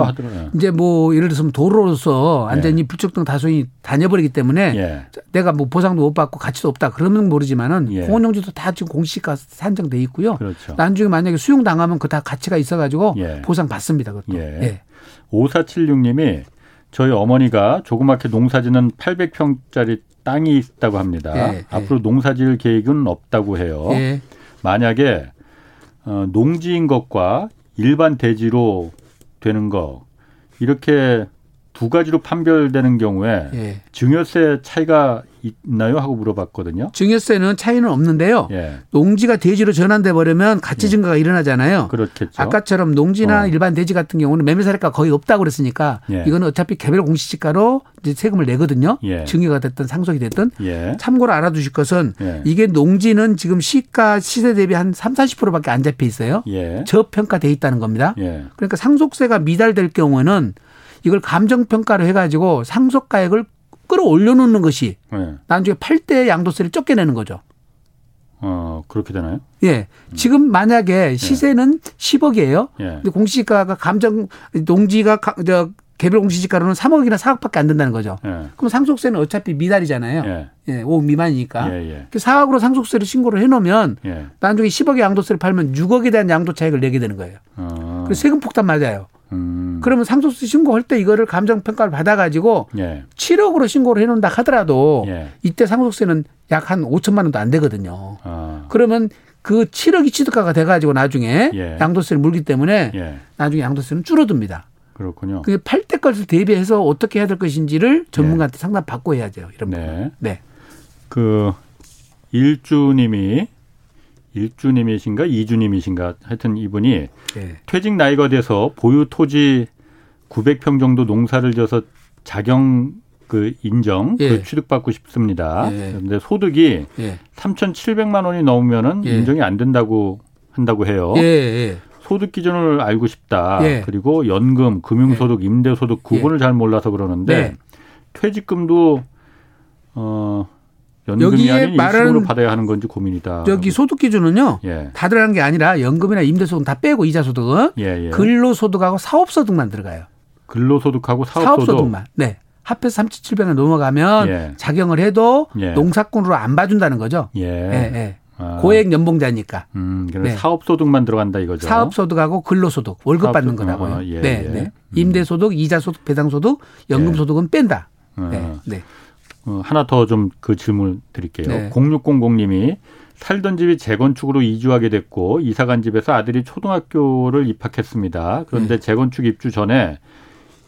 이제 뭐 예를 들어서 도로로서 완전히 예. 불특정 다수인이 다녀버리기 때문에 예. 내가 뭐 보상도 못 받고 가치도 없다 그러면 모르지만은 예. 공원용지도 다 지금 공시가 산정돼 있고요. 그렇죠. 나중에 만약에 수용 당하면 그 다 가치가 있어가지고 예. 보상 받습니다. 그것도. 예. 예. 5476님이 저희 어머니가 조그맣게 농사짓는 800평짜리 땅이 있다고 합니다. 예. 앞으로 농사지을 계획은 없다고 해요. 만약에 어, 농지인 것과 일반 대지로 되는 거 이렇게 두 가지로 판별되는 경우에 예. 증여세 차이가 있나요? 하고 물어봤거든요. 증여세는 차이는 없는데요. 예. 농지가 대지로 전환돼 버리면 가치 예. 증가가 예. 일어나잖아요. 그렇겠죠. 아까처럼 농지나 어. 일반 대지 같은 경우는 매매 사례가 거의 없다고 그랬으니까 예. 이거는 어차피 개별 공시지가로 세금을 내거든요. 예. 증여가 됐든 상속이 됐든 참고로 알아두실 것은 이게 농지는 지금 시가 시세 대비 한 3, 40%밖에 안 잡혀 있어요. 저평가돼 있다는 겁니다. 그러니까 상속세가 미달될 경우에는 이걸 감정 평가를 해가지고 상속가액을 끌어올려 놓는 것이 네. 나중에 팔 때 양도세를 적게 내는 거죠. 어 그렇게 되나요? 예. 지금 만약에 시세는 예. 10억이에요. 예. 근데 공시지가가 감정 농지가 가, 저 개별 공시지가로는 3억이나 4억밖에 안 된다는 거죠. 예. 그럼 상속세는 어차피 미달이잖아요. 예. 예 5억 미만이니까. 예, 예. 4억으로 그 상속세를 신고를 해 놓으면 예. 나중에 10억의 양도세를 팔면 6억에 대한 양도 차익을 내게 되는 거예요. 어. 그래서 세금 폭탄 맞아요. 음. 그러면 상속세 신고할 때 이거를 감정 평가를 받아가지고 예. 7억으로 신고를 해놓는다 하더라도 예. 이때 상속세는 약 한 5천만 원도 안 되거든요. 아. 그러면 그 7억이 취득가가 돼가지고 나중에 예. 양도세를 물기 때문에 예. 나중에 양도세는 줄어듭니다. 그렇군요. 그 팔 때 것을 대비해서 어떻게 해야 될 것인지를 전문가한테 예. 상담 받고 해야죠. 이런 네. 부분. 네. 그 일주님이 일주님이신가 이주님이신가 하여튼 이분이 네. 퇴직 나이가 돼서 보유 토지 900평 정도 농사를 져서 자경 그 인정 예. 그 취득받고 싶습니다. 예. 그런데 소득이 예. 3,700만 원이 넘으면은 예. 인정이 안 된다고 한다고 해요. 예, 예. 소득 기준을 알고 싶다. 그리고 연금, 금융소득, 임대소득 구분을 잘 몰라서 그러는데 네. 퇴직금도 어 연금이 아닌 일시금으로 받아야 하는 건지 고민이다. 여기 소득 기준은요. 예. 다 들어간 게 아니라 연금이나 임대소득 다 빼고 이자 소득은 예, 예. 근로소득하고 사업소득만 들어가요. 근로소득하고 사업소득. 사업소득만. 네. 합해서 3,700원 넘어가면 예. 작용을 해도 예. 농사꾼으로 안 봐준다는 거죠. 예. 예, 예. 아. 고액 연봉자니까. 음, 네. 사업소득만 들어간다 이거죠. 사업소득하고 근로소득, 월급 받는 거라고요. 어, 예, 네, 네. 음. 임대소득, 이자소득, 배당소득, 연금소득은 뺀다. 어. 네, 네. 어, 하나 더 좀 그 질문 드릴게요. 네. 0600님이 살던 집이 재건축으로 이주하게 됐고 이사 간 집에서 아들이 초등학교를 입학했습니다. 그런데 네. 재건축 입주 전에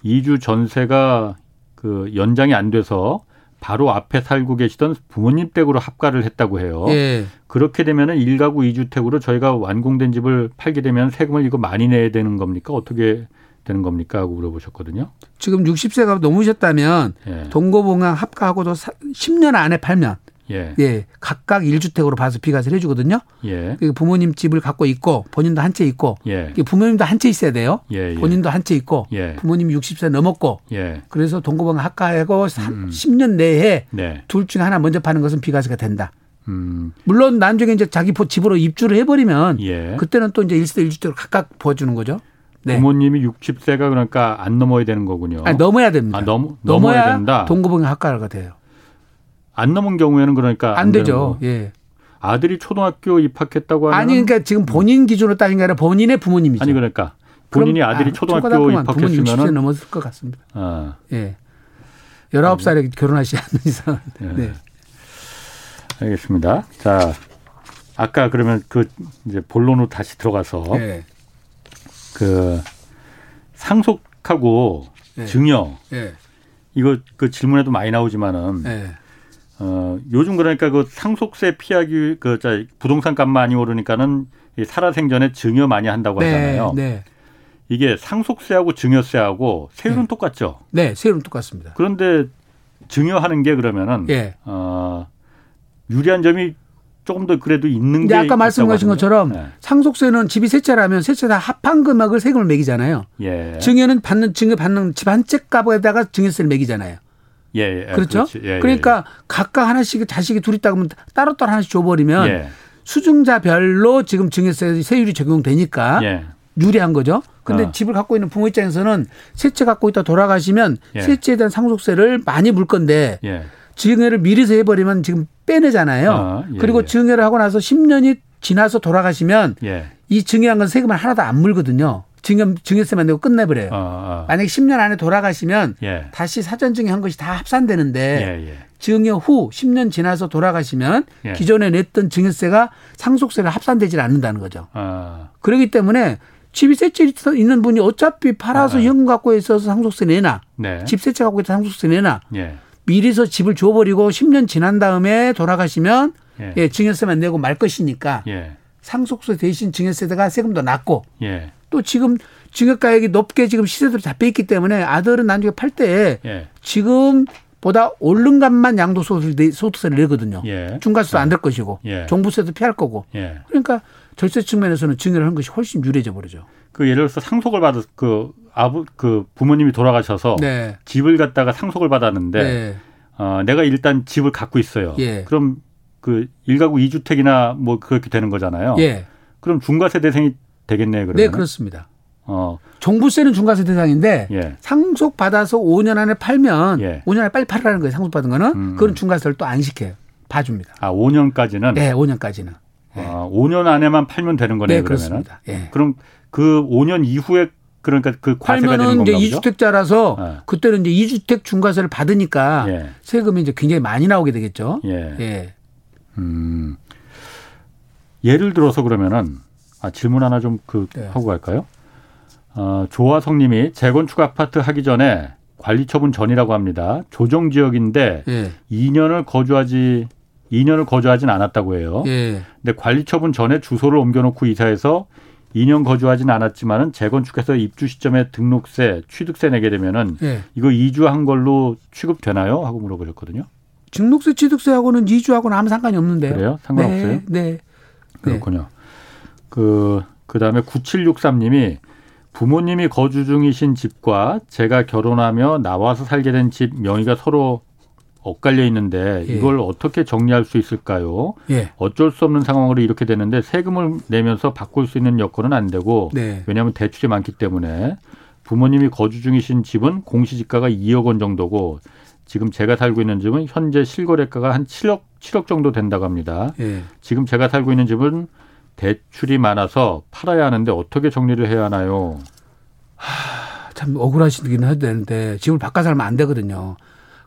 이주 전세가 그 연장이 안 돼서 바로 앞에 살고 계시던 부모님 댁으로 합가를 했다고 해요. 예. 그렇게 되면은 1가구 2주택으로 저희가 완공된 집을 팔게 되면 세금을 이거 많이 내야 되는 겁니까? 어떻게 되는 겁니까? 하고 물어보셨거든요. 지금 60세가 넘으셨다면 예. 동거봉항 합가하고도 10년 안에 팔면 예. 예. 각각 1주택으로 봐서 비과세를 해주거든요. 예. 부모님 집을 갖고 있고 본인도 한 채 있고 예. 부모님도 한 채 있어야 돼요. 예, 예. 본인도 한 채 있고 예. 부모님이 60세 넘었고 예. 그래서 동거봉항 합가하고 음. 10년 내에 네. 둘 중에 하나 먼저 파는 것은 비과세가 된다. 음. 물론 나중에 이제 자기 집으로 입주를 해버리면 그때는 또 이제 1세 1주택으로 각각 부어주는 거죠. 네. 부모님이 60세가 그러니까 안 넘어야 되는 거군요. 아니, 넘어야 됩니다. 아, 넘, 넘어야, 넘어야 된다. 동거봉이 학과가 돼요. 안 넘은 경우에는 그러니까 안, 안 되죠. 예. 아들이 초등학교 입학했다고 하면 아니 그러니까 지금 본인 기준으로 따진 게 아니라 본인의 부모님이죠. 아니 그러니까 본인이 아들이 아, 초등학교 입학했으면은 넘었을 것 같습니다. 아. 예. 19살에 결혼하지 않는 이상. 예. 네. 알겠습니다. 자, 아까 그러면 그 이제 본론으로 다시 들어가서 네. 그 상속하고 네. 증여 네. 이거 그 질문에도 많이 나오지만은 네. 어 요즘 그러니까 그 상속세 피하기 그 자, 부동산 값 많이 오르니까는 이 살아생전에 증여 많이 한다고 네. 하잖아요. 네. 이게 상속세하고 증여세하고 세율은 똑같죠? 네, 세율은 똑같습니다. 그런데 증여하는 게 그러면은 어 유리한 점이 조금 더 그래도 있는 게 아까 말씀하신 것처럼 네. 상속세는 집이 세 채라면 세 채 다 합한 금액을 세금을 매기잖아요. 예. 증여는 받는 증여 받는 집 한 채 값에다가 증여세를 매기잖아요. 예, 예. 그렇죠. 예, 예, 그러니까 각각 하나씩 자식이 둘 있다 그러면 따로따로 하나씩 줘버리면 예. 수증자별로 지금 증여세 세율이 적용되니까 예. 유리한 거죠. 근데 어. 집을 갖고 있는 부모 입장에서는 세채 갖고 있다 돌아가시면 세 채에 대한 상속세를 많이 물 건데 증여를 미리서 해버리면 지금 빼내잖아요. 아, 예, 그리고 예. 증여를 하고 나서 10년이 지나서 돌아가시면 예. 이 증여한 건 세금을 하나도 안 물거든요. 증여, 증여세만 내고 끝내버려요. 아, 아. 만약에 10년 안에 돌아가시면 예. 다시 사전 증여한 것이 다 합산되는데 예, 예. 증여 후 10년 지나서 돌아가시면 기존에 냈던 증여세가 상속세를 합산되질 않는다는 거죠. 아. 그렇기 때문에 집이 세채 있는 분이 어차피 팔아서 아. 현금 갖고 있어서 상속세 내나 네. 집세 채 갖고 있어 상속세 내나 미리서 집을 줘버리고 10년 지난 다음에 돌아가시면 예. 예 증여세만 내고 말 것이니까 예. 상속세 대신 증여세가 세금도 낮고 예. 또 지금 증여가액이 높게 지금 시세대로 잡혀 있기 때문에 아들은 나중에 팔때 예. 지금 보다 오른 값만 양도소득세를 내거든요. 예. 중과세도 안 될 것이고 예. 종부세도 피할 거고. 그러니까 절세 측면에서는 증여를 한 것이 훨씬 유리해져 버리죠. 그 예를 들어서 상속을 받은 그 아부 그 부모님이 돌아가셔서 네. 집을 갖다가 상속을 받았는데 네. 어 내가 일단 집을 갖고 있어요. 예. 그럼 그 일가구 이주택이나뭐 그렇게 되는 거잖아요. 예. 그럼 중과세 대상이 되겠네요, 그러면. 네, 그렇습니다. 어. 종부세는 중과세 대상인데 예. 상속 받아서 5년 안에 팔면 예. 5년 안에 빨리 팔으라는 거예요. 상속 받은 거는 음. 그건 중과세를 또 안 시켜요. 봐줍니다. 아, 5년까지는? 네, 5년까지는. 네. 아, 5년 안에만 팔면 되는 거네요, 네, 그러면은. 그렇습니다. 예. 그럼 그 5년 이후에 그러니까 그 과세가 되는 건가 이제 이주택자라서 네. 그때는 이제 이주택 중과세를 받으니까 예. 세금이 이제 굉장히 많이 나오게 되겠죠. 예. 예. 음. 예를 들어서 그러면은 아, 질문 하나 좀그 네. 하고 갈까요? 어, 조화성 님이 재건축 아파트 하기 전에 관리 처분 전이라고 합니다. 조정 지역인데 예. 2년을 거주하지 2년을 거주하진 않았다고 해요. 예. 근데 관리 처분 전에 주소를 옮겨 놓고 이사해서 2년 거주하지는 않았지만은 재건축해서 입주 시점에 등록세, 취득세 내게 되면은 네. 이거 이주한 걸로 취급되나요? 하고 물어보셨거든요. 등록세, 취득세하고는 이주하고는 아무 상관이 없는데요. 그래요? 상관없어요? 네. 네. 그렇군요. 네. 그 그다음에 9763님이 부모님이 거주 중이신 집과 제가 결혼하며 나와서 살게 된 집 명의가 서로 엇갈려 있는데 예. 이걸 어떻게 정리할 수 있을까요? 예. 어쩔 수 없는 상황으로 이렇게 되는데 세금을 내면서 바꿀 수 있는 여건은 안 되고 네. 왜냐하면 대출이 많기 때문에 부모님이 거주 중이신 집은 공시지가가 2억 원 정도고 지금 제가 살고 있는 집은 현재 실거래가가 한 7억 7억 정도 된다고 합니다. 예. 지금 제가 살고 있는 집은 대출이 많아서 팔아야 하는데 어떻게 정리를 해야 하나요? 하, 참 억울하시긴 해도 되는데 집을 바꿔 살면 안 되거든요.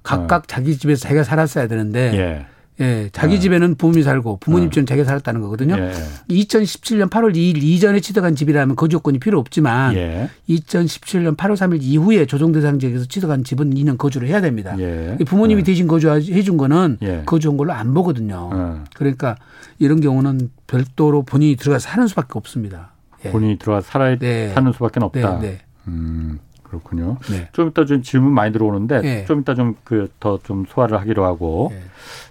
각각 어. 자기 집에서 자기가 살았어야 되는데 예. 예, 자기 어. 집에는 부모님이 살고 부모님 어. 집은 자기가 살았다는 거거든요. 예. 2017년 8월 2일 이전에 취득한 집이라면 거주 요건이 필요 없지만 예. 2017년 8월 3일 이후에 조정 대상 지역에서 취득한 집은 2년 거주를 해야 됩니다. 예. 부모님이 예. 대신 거주해 준 거는 예. 거주한 걸로 안 보거든요. 어. 그러니까 이런 경우는 별도로 본인이 들어가서 사는 수밖에 없습니다. 예. 본인이 들어가 살아야 네. 사는 수밖에 없다. 네. 네. 음. 그렇군요. 네. 좀 이따 좀 질문 많이 들어오는데 네. 좀 이따 좀 그 더 좀 소화를 하기로 하고 네.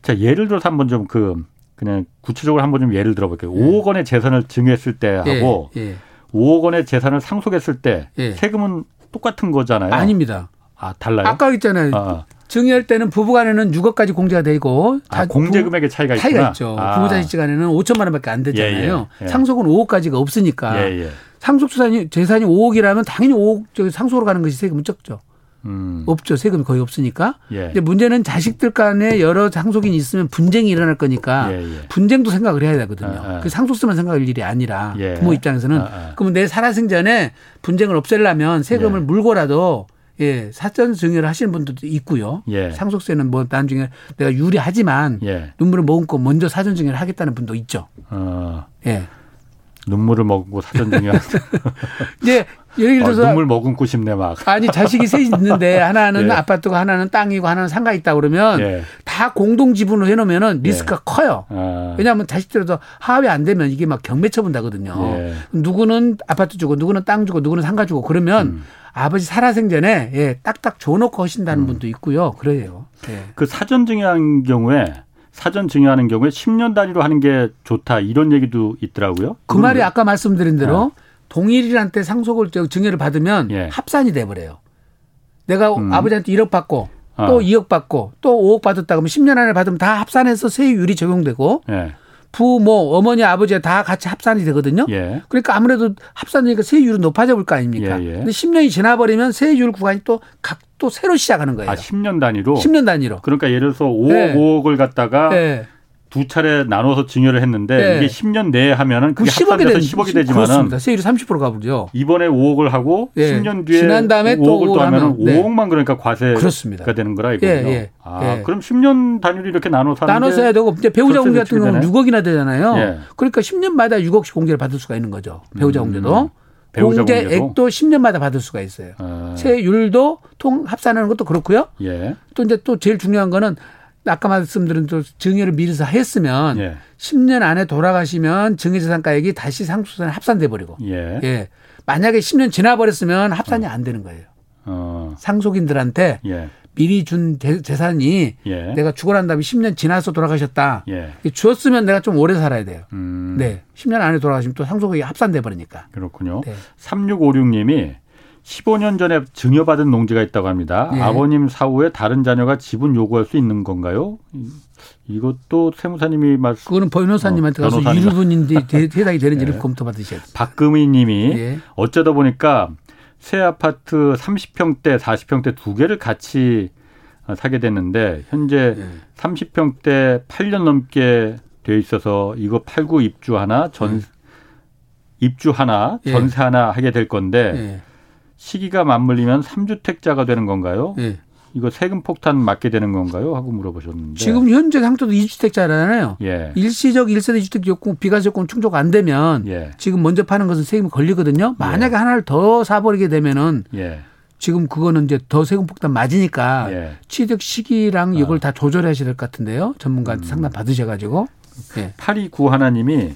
자 예를 들어서 한번 좀 그 그냥 구체적으로 한번 좀 예를 들어볼게요. 네. 5억 원의 재산을 증여했을 때 하고 네. 5억 원의 재산을 상속했을 때 세금은 똑같은 거잖아요. 아닙니다. 아 달라요? 아까 있잖아요. 아. 증여할 때는 부부간에는 6억까지 공제가 되고 아, 공제 금액의 차이가 차이가 있구나. 있죠. 아. 부부 자식 간에는 5천만 원밖에 안 되잖아요. 예, 예, 예. 상속은 5억까지가 없으니까 예, 예. 상속재산이 재산이 5억이라면 당연히 5억 저기 상속으로 가는 것이 세금은 적죠. 음. 없죠. 세금이 거의 없으니까. 예. 근데 문제는 자식들 간에 여러 상속인이 있으면 분쟁이 일어날 거니까 예, 예. 분쟁도 생각을 해야 되거든요. 아, 아. 그 상속세만 생각할 일이 아니라 예. 부모 입장에서는 아, 아. 그러면 내 살아생전에 분쟁을 없애려면 세금을 예. 물고라도 예, 사전 증여를 하시는 분들도 있고요. 예. 상속세는 뭐 나중에 내가 유리하지만 눈물을 머금고 먼저 사전 증여를 하겠다는 분도 있죠. 어. 예. 눈물을 먹고 사전 증여. 이제 예를 들어서 어, 눈물 머금고 싶네 막. 아니 자식이 셋이 있는데 하나는 예. 아파트고 하나는 땅이고 하나는 상가 있다 그러면 예. 다 공동 지분으로 해놓으면은 예. 리스크가 예. 커요. 아. 왜냐하면 자식들도 하위 안 되면 이게 막 경매 처분다거든요. 예. 누구는 아파트 주고 누구는 땅 주고 누구는 상가 주고 그러면 음. 아버지 살아생전에 예, 딱딱 줘놓고 하신다는 음. 분도 있고요. 그래요. 예. 그 사전 증여한 경우에 사전 증여하는 경우에 10년 단위로 하는 게 좋다 이런 얘기도 있더라고요. 그 말이 아까 말씀드린 대로 네. 동일이란 때 상속을 증여를 받으면 예. 합산이 돼 버려요. 내가 음. 아버지한테 1억 받고 또 어. 2억 받고 또 5억 받았다 그러면 10년 안에 받으면 다 합산해서 세율이 적용되고 예. 부모, 어머니, 아버지 다 같이 합산이 되거든요. 예. 그러니까 아무래도 합산이니까 세율은 높아져 볼 거 아닙니까? 예, 예. 근데 10년이 지나버리면 세율 구간이 또 각 또 새로 시작하는 거예요. 아, 10년 단위로? 10년 단위로. 그러니까 예를 들어서 5억, 네. 5억을 갖다가 네. 두 차례 나눠서 증여를 했는데 네. 이게 10년 내에 하면은 그게 10억이 합산돼서 10억이 되지만은 그렇습니다. 세율이 30% 가보죠. 이번에 5억을 하고 네. 10년 뒤에 지난 다음에 5억을 또 하면은 네. 5억만 그러니까 과세가 그렇습니다. 되는 거라 이거죠. 예, 예. 아, 예. 그럼 10년 단위로 이렇게 나눠서 나눠서 해야 되고 이제 배우자 공제 같은 경우는 6억이나 되잖아요. 예. 그러니까 10년마다 6억씩 공제를 받을 수가 있는 거죠. 배우자 음. 공제도. 배우자 공제액도 10년마다 받을 수가 있어요. 아. 세율도 통 합산하는 것도 그렇고요. 예. 또 이제 또 제일 중요한 거는 아까 말씀드린 또 증여를 미리서 했으면 예. 10년 안에 돌아가시면 증여재산가액이 다시 상속세에 합산돼 버리고 예. 예. 만약에 10년 지나 버렸으면 합산이 어. 안 되는 거예요. 어. 상속인들한테 예. 미리 준 재산이 예. 내가 죽어 난 다음에 10년 지나서 돌아가셨다. 예. 주었으면 내가 좀 오래 살아야 돼요. 음. 네. 10년 안에 돌아가시면 또 상속이 합산돼 버리니까. 그렇군요. 네. 3656님이 15년 전에 증여받은 농지가 있다고 합니다. 네. 아버님 사후에 다른 자녀가 지분 요구할 수 있는 건가요? 이것도 세무사님이 말씀. 그거는 변호사님한테 어, 가서 유류분인지 해당이 되는지를 네. 검토받으셔야 돼요. 박금희 님이 네. 어쩌다 보니까 새 아파트 30평대, 40평대 두 개를 같이 사게 됐는데 현재 네. 30평대 8년 넘게 돼 있어서 이거 팔고 입주 하나, 전 네. 입주 하나, 예. 전세 하나 하게 될 건데 예. 시기가 맞물리면 3주택자가 되는 건가요? 예. 이거 세금 폭탄 맞게 되는 건가요? 하고 물어보셨는데. 지금 현재 상태도 2주택자잖아요. 예. 일시적 1세대 주택 요건 비과세 요건 충족 안 되면 예. 지금 먼저 파는 것은 세금이 걸리거든요. 만약에 예. 하나를 더 사버리게 되면은 예. 지금 그거는 이제 더 세금 폭탄 맞으니까 예. 취득 시기랑 이걸 아. 다 조절하셔야 될 것 같은데요. 전문가한테 음. 상담 받으셔가지고. 예. 829 하나님이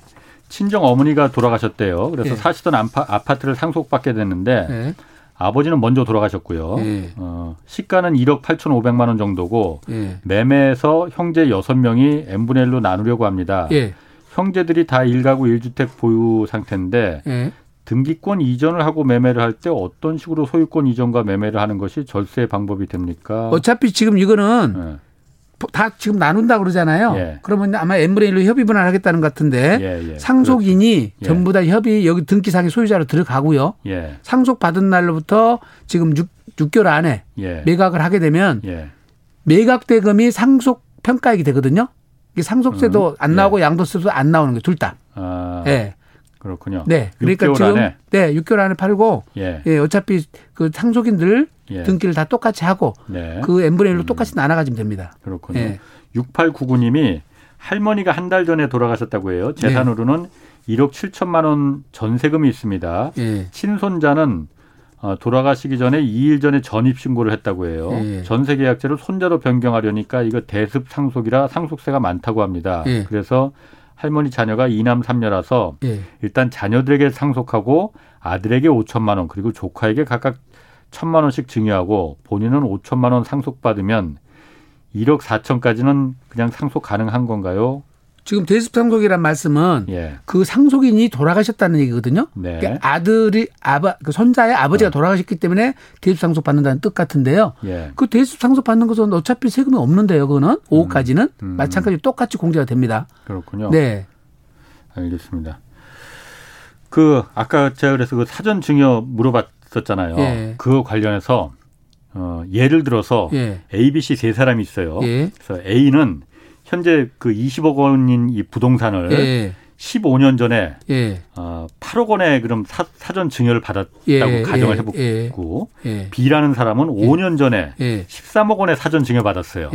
친정 어머니가 돌아가셨대요. 그래서 예. 사시던 아파트를 상속받게 됐는데 예. 아버지는 먼저 돌아가셨고요. 예. 어, 시가는 1억 8천5백만 원 정도고 예. 매매에서 형제 6명이 n분의 1로 나누려고 합니다. 예. 형제들이 다 1가구 1주택 보유 상태인데 예. 등기권 이전을 하고 매매를 할 때 어떤 식으로 소유권 이전과 매매를 하는 것이 절세 방법이 됩니까? 어차피 지금 이거는 예. 다 지금 나눈다 그러잖아요. 예. 그러면 아마 1로 협의 분할 하겠다는 것 같은데 예, 예. 상속인이 그렇죠. 전부 다 협의 여기 등기상의 소유자로 들어가고요. 예. 상속 받은 날로부터 지금 6, 6개월 안에 예. 매각을 하게 되면 예. 매각 대금이 상속 평가액이 되거든요. 이게 상속세도 음, 안 나오고 양도세도 안 나오는 게 둘 다. 아. 예. 그렇군요. 네. 그러니까 지금 안에. 네, 6개월 안에 팔고 예. 예 어차피 그 상속인들 예. 등기를 다 똑같이 하고 네. 그 n분의 1로 음. 똑같이 나눠 가지면 됩니다. 그렇군요. 예. 6899님이 할머니가 한 달 전에 돌아가셨다고 해요. 재산으로는 네. 1억 7천만 원 전세금이 있습니다. 예. 친손자는 어, 돌아가시기 전에 2일 전에 전입 신고를 했다고 해요. 예. 전세 계약제를 손자로 변경하려니까 이거 대습 상속이라 상속세가 많다고 합니다. 예. 그래서 할머니 자녀가 이남 삼녀라서 예. 일단 자녀들에게 상속하고 아들에게 5천만 원 그리고 조카에게 각각 천만 원씩 증여하고 본인은 5천만 원 상속받으면 1억 4천까지는 그냥 상속 가능한 건가요? 지금 대습 상속이란 말씀은 예. 그 상속인이 돌아가셨다는 얘기거든요. 네. 그러니까 아들이 아바 그 손자의 아버지가 어. 돌아가셨기 때문에 대습 상속 받는다는 뜻 같은데요. 예. 그 대습 상속 받는 것은 어차피 세금이 없는데요. 그거는 5억까지는 음. 음. 마찬가지로 똑같이 공제가 됩니다. 그렇군요. 네. 알겠습니다. 그 아까 제가 그래서 그 사전 증여 물어봤 었잖아요. 예. 그거 관련해서 어 예를 들어서 예. A, B, C 세 사람이 있어요. 예. 그래서 A는 현재 그 20억 원인 이 부동산을 예. 15년 전에 예. 어, 8억 원에 그럼 사, 전 증여를 받았다고 예. 가정을 예. 해보고 예. B라는 사람은 5년 전에 13억 원에 사전 증여 받았어요.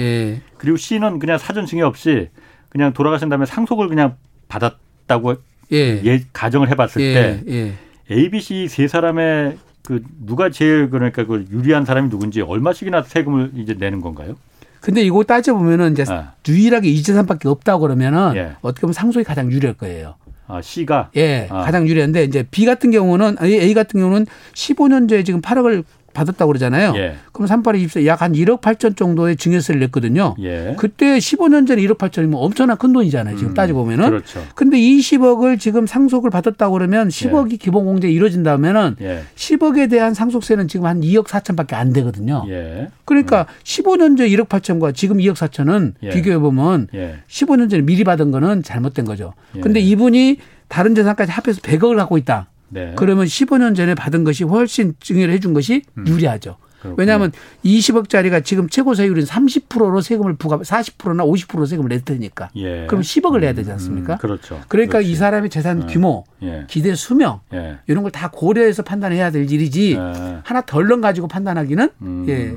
그리고 C는 그냥 사전 증여 없이 그냥 돌아가신 다음에 상속을 그냥 받았다고 예. 가정을 해봤을 때 A, B, C 세 사람의 그 누가 제일 그러니까 그 유리한 사람이 누군지 얼마씩이나 세금을 이제 내는 건가요? 근데 이거 따져 보면은 이제 아. 유일하게 이재산밖에 없다고 그러면은 예. 어떻게 보면 상속이 가장 유리할 거예요. 아, C가? 예, 아. 가장 유리한데 이제 B 같은 경우는 A 같은 경우는 15년 전에 지금 8억을 받았다고 그러잖아요. 예. 그럼 38이 24, 약 한 1억 8천 정도의 증여세를 냈거든요. 예. 그때 15년 전에 1억 8천이면 엄청난 큰 돈이잖아요. 지금 음, 따지고 보면은. 그렇죠. 근데 20억을 지금 상속을 받았다고 그러면 10억이 예. 기본 공제 이루어진다면은 예. 10억에 대한 상속세는 지금 한 2억 4천밖에 안 되거든요. 예. 그러니까 음. 15년 전 1억 8천과 지금 2억 4천은 예. 비교해 보면 15년 예. 전에 미리 받은 거는 잘못된 거죠. 근데 이분이 다른 재산까지 합해서 100억을 갖고 있다. 네. 그러면 15년 전에 받은 것이 훨씬 증여를 해준 것이 음. 유리하죠. 그렇군요. 왜냐하면 20억짜리가 지금 최고 세율인 30%로 세금을 부과 40%나 50% 세금을 냈으니까. 예. 그럼 10억을 내야 되지 않습니까? 음, 그렇죠. 그러니까 그렇지. 이 사람의 재산 예. 규모, 예. 기대 수명 예. 이런 걸 다 고려해서 판단해야 될 일이지 예. 하나 덜렁 가지고 판단하기는 음. 예.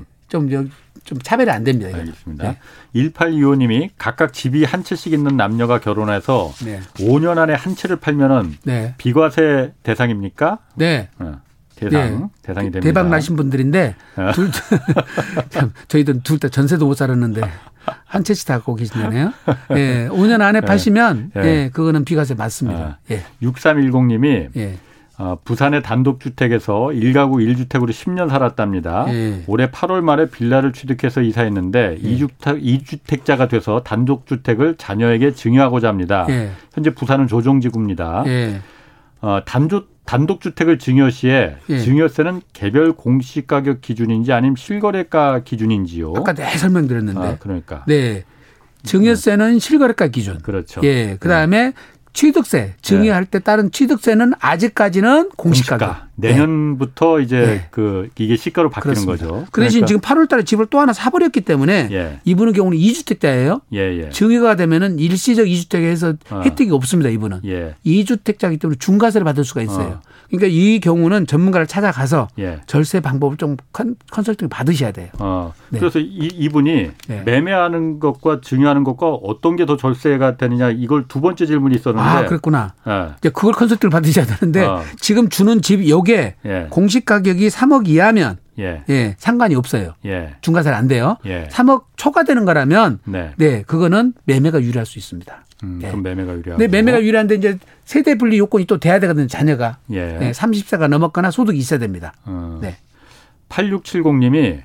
좀, 좀 차별이 안 됩니다. 이건. 알겠습니다. 네. 1825님이 각각 집이 한 채씩 있는 남녀가 결혼해서 네. 5년 안에 한 채를 팔면은 네. 비과세 대상입니까? 네. 어, 대상 네. 대상이 됩니다. 대박 나신 분들인데 어. 둘 저희들 둘 다 전세도 못 살았는데 한 채씩 다 갖고 계신다네요. 예. 5년 안에 파시면 예. 예. 그거는 비과세 맞습니다. 아. 예. 6310님이 예. 어, 부산의 단독주택에서 1가구 1주택으로 10년 살았답니다. 예. 올해 8월 말에 빌라를 취득해서 이사했는데 예. 2주택, 2주택자가 돼서 단독주택을 자녀에게 증여하고자 합니다. 예. 현재 부산은 조정지구입니다. 예. 어, 단조, 단독주택을 증여 시에 예. 증여세는 개별 공시가격 기준인지 아니면 실거래가 기준인지요? 아까 내 설명드렸는데. 아, 그러니까. 네. 증여세는 실거래가 기준. 그렇죠. 예. 그 다음에 네. 취득세 증여할 때 따른 취득세는 아직까지는 공시가격. 공시가. 내년부터 네. 이제 네. 그 이게 시가로 바뀌는 그렇습니다. 거죠. 그 대신 그러니까. 지금 8월 달에 집을 또 하나 사버렸기 때문에 예. 이분의 경우는 2주택자예요. 예, 예. 증여가 되면은 일시적 2주택에서 어. 혜택이 없습니다. 이분은. 예. 2주택자이기 때문에 중과세를 받을 수가 있어요. 어. 그러니까 이 경우는 전문가를 찾아가서 예. 절세 방법을 좀 컨, 컨설팅 받으셔야 돼요. 어. 네. 그래서 이, 이분이 네. 매매하는 것과 증여하는 것과 어떤 게 더 절세가 되느냐 이걸 두 번째 질문이 있었는데. 아 그렇구나. 네. 이제 그걸 컨설팅을 받으셔야 되는데 어. 지금 주는 집 요게 예. 공시 가격이 3억 이하면 예. 예. 상관이 없어요. 예. 중과세는 안 돼요. 예. 3억 초과되는 거라면 네. 네. 그거는 매매가 유리할 수 있습니다. 음, 네. 그럼 매매가 유리하고. 네, 매매가 유리한데 이제 세대 분리 요건이 또 돼야 되거든요, 자녀가. 예. 네, 30세가 넘었거나 소득이 있어야 됩니다. 어. 네. 8670님이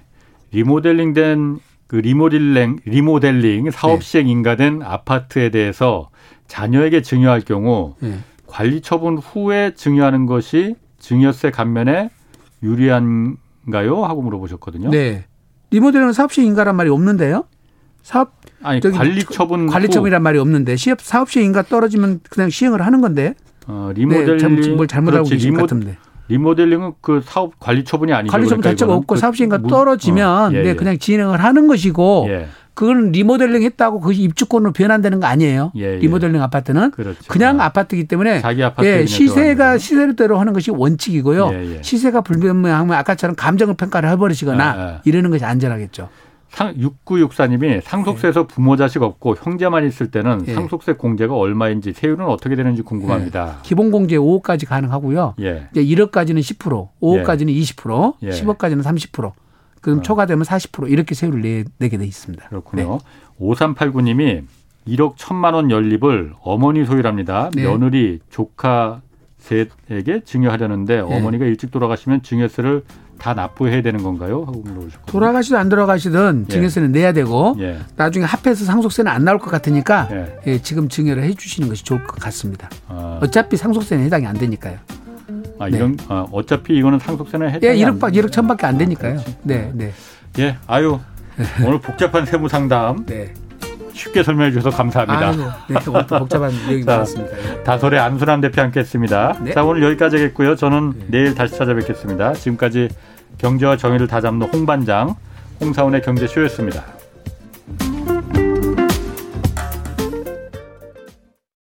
리모델링 된 그 리모델링 리모델링 사업 시행 네. 인가된 아파트에 대해서 자녀에게 증여할 경우 네. 관리 처분 후에 증여하는 것이 증여세 감면에 유리한가요? 하고 물어보셨거든요. 네. 리모델링은 사업 시행 인가란 말이 없는데요. 사업 아니 관리 처분 관리 처분이란 말이 없는데 시업 사업 시행 인가 떨어지면 그냥 시행을 하는 건데. 어, 리모델링 네, 뭘 잘못 알고 계신 리모, 같은데. 리모델링은 그 사업 관리 처분이 아니죠. 관리 처분 그러니까 자체가 없고 그, 사업 시행가 떨어지면 어, 예, 네, 예. 그냥 진행을 하는 것이고 예. 그거는 리모델링 했다고 그것이 입주권으로 변환되는 거 아니에요. 예, 예. 리모델링 아파트는 그렇죠. 그냥 아. 파트이기 때문에 자기 아파트 예, 시세가 시세대로 하는 것이 원칙이고요. 예, 예. 시세가 불분명하면 아까처럼 감정을 평가를 해버리시거나 아, 아. 이러는 것이 안전하겠죠. 상, 6964님이 상속세에서 부모 자식 없고 형제만 있을 때는 예. 상속세 공제가 얼마인지 세율은 어떻게 되는지 궁금합니다. 예. 기본 공제 5억까지 가능하고요. 예. 이제 1억까지는 10%, 5억까지는 예. 20%, 예. 10억까지는 30%. 그럼 어. 초과되면 40% 이렇게 세율을 내, 내게 돼 있습니다. 그렇군요. 네. 5389님이 1억 1천만 원 연립을 어머니 소유랍니다. 네. 며느리, 조카 셋에게 증여하려는데 네. 어머니가 일찍 돌아가시면 증여세를 다 납부해야 되는 건가요? 하고 물어보셨고 돌아가시든 안 돌아가시든 예. 증여세는 예. 내야 되고 예. 나중에 합해서 상속세는 안 나올 것 같으니까 예. 예, 지금 증여를 해 주시는 것이 좋을 것 같습니다. 아. 어차피 상속세는 해당이 안 되니까요. 아, 이런 네. 아, 어차피 이거는 상속세는 해당이 예, 1억 박 1억 천밖에 안 되니까요. 아, 네, 네. 예, 아유 오늘 복잡한 세무 상담. 네. 쉽게 설명해 주셔서 감사합니다. 아이고, 네, 오늘 또 복잡한 내용이 많았습니다. 예. 다솔의 안순환 대표 함께했습니다. 네. 자 오늘 여기까지 하겠고요. 저는 네. 내일 다시 찾아뵙겠습니다. 지금까지 경제와 정의를 다잡는 홍반장 홍사원의 경제쇼였습니다.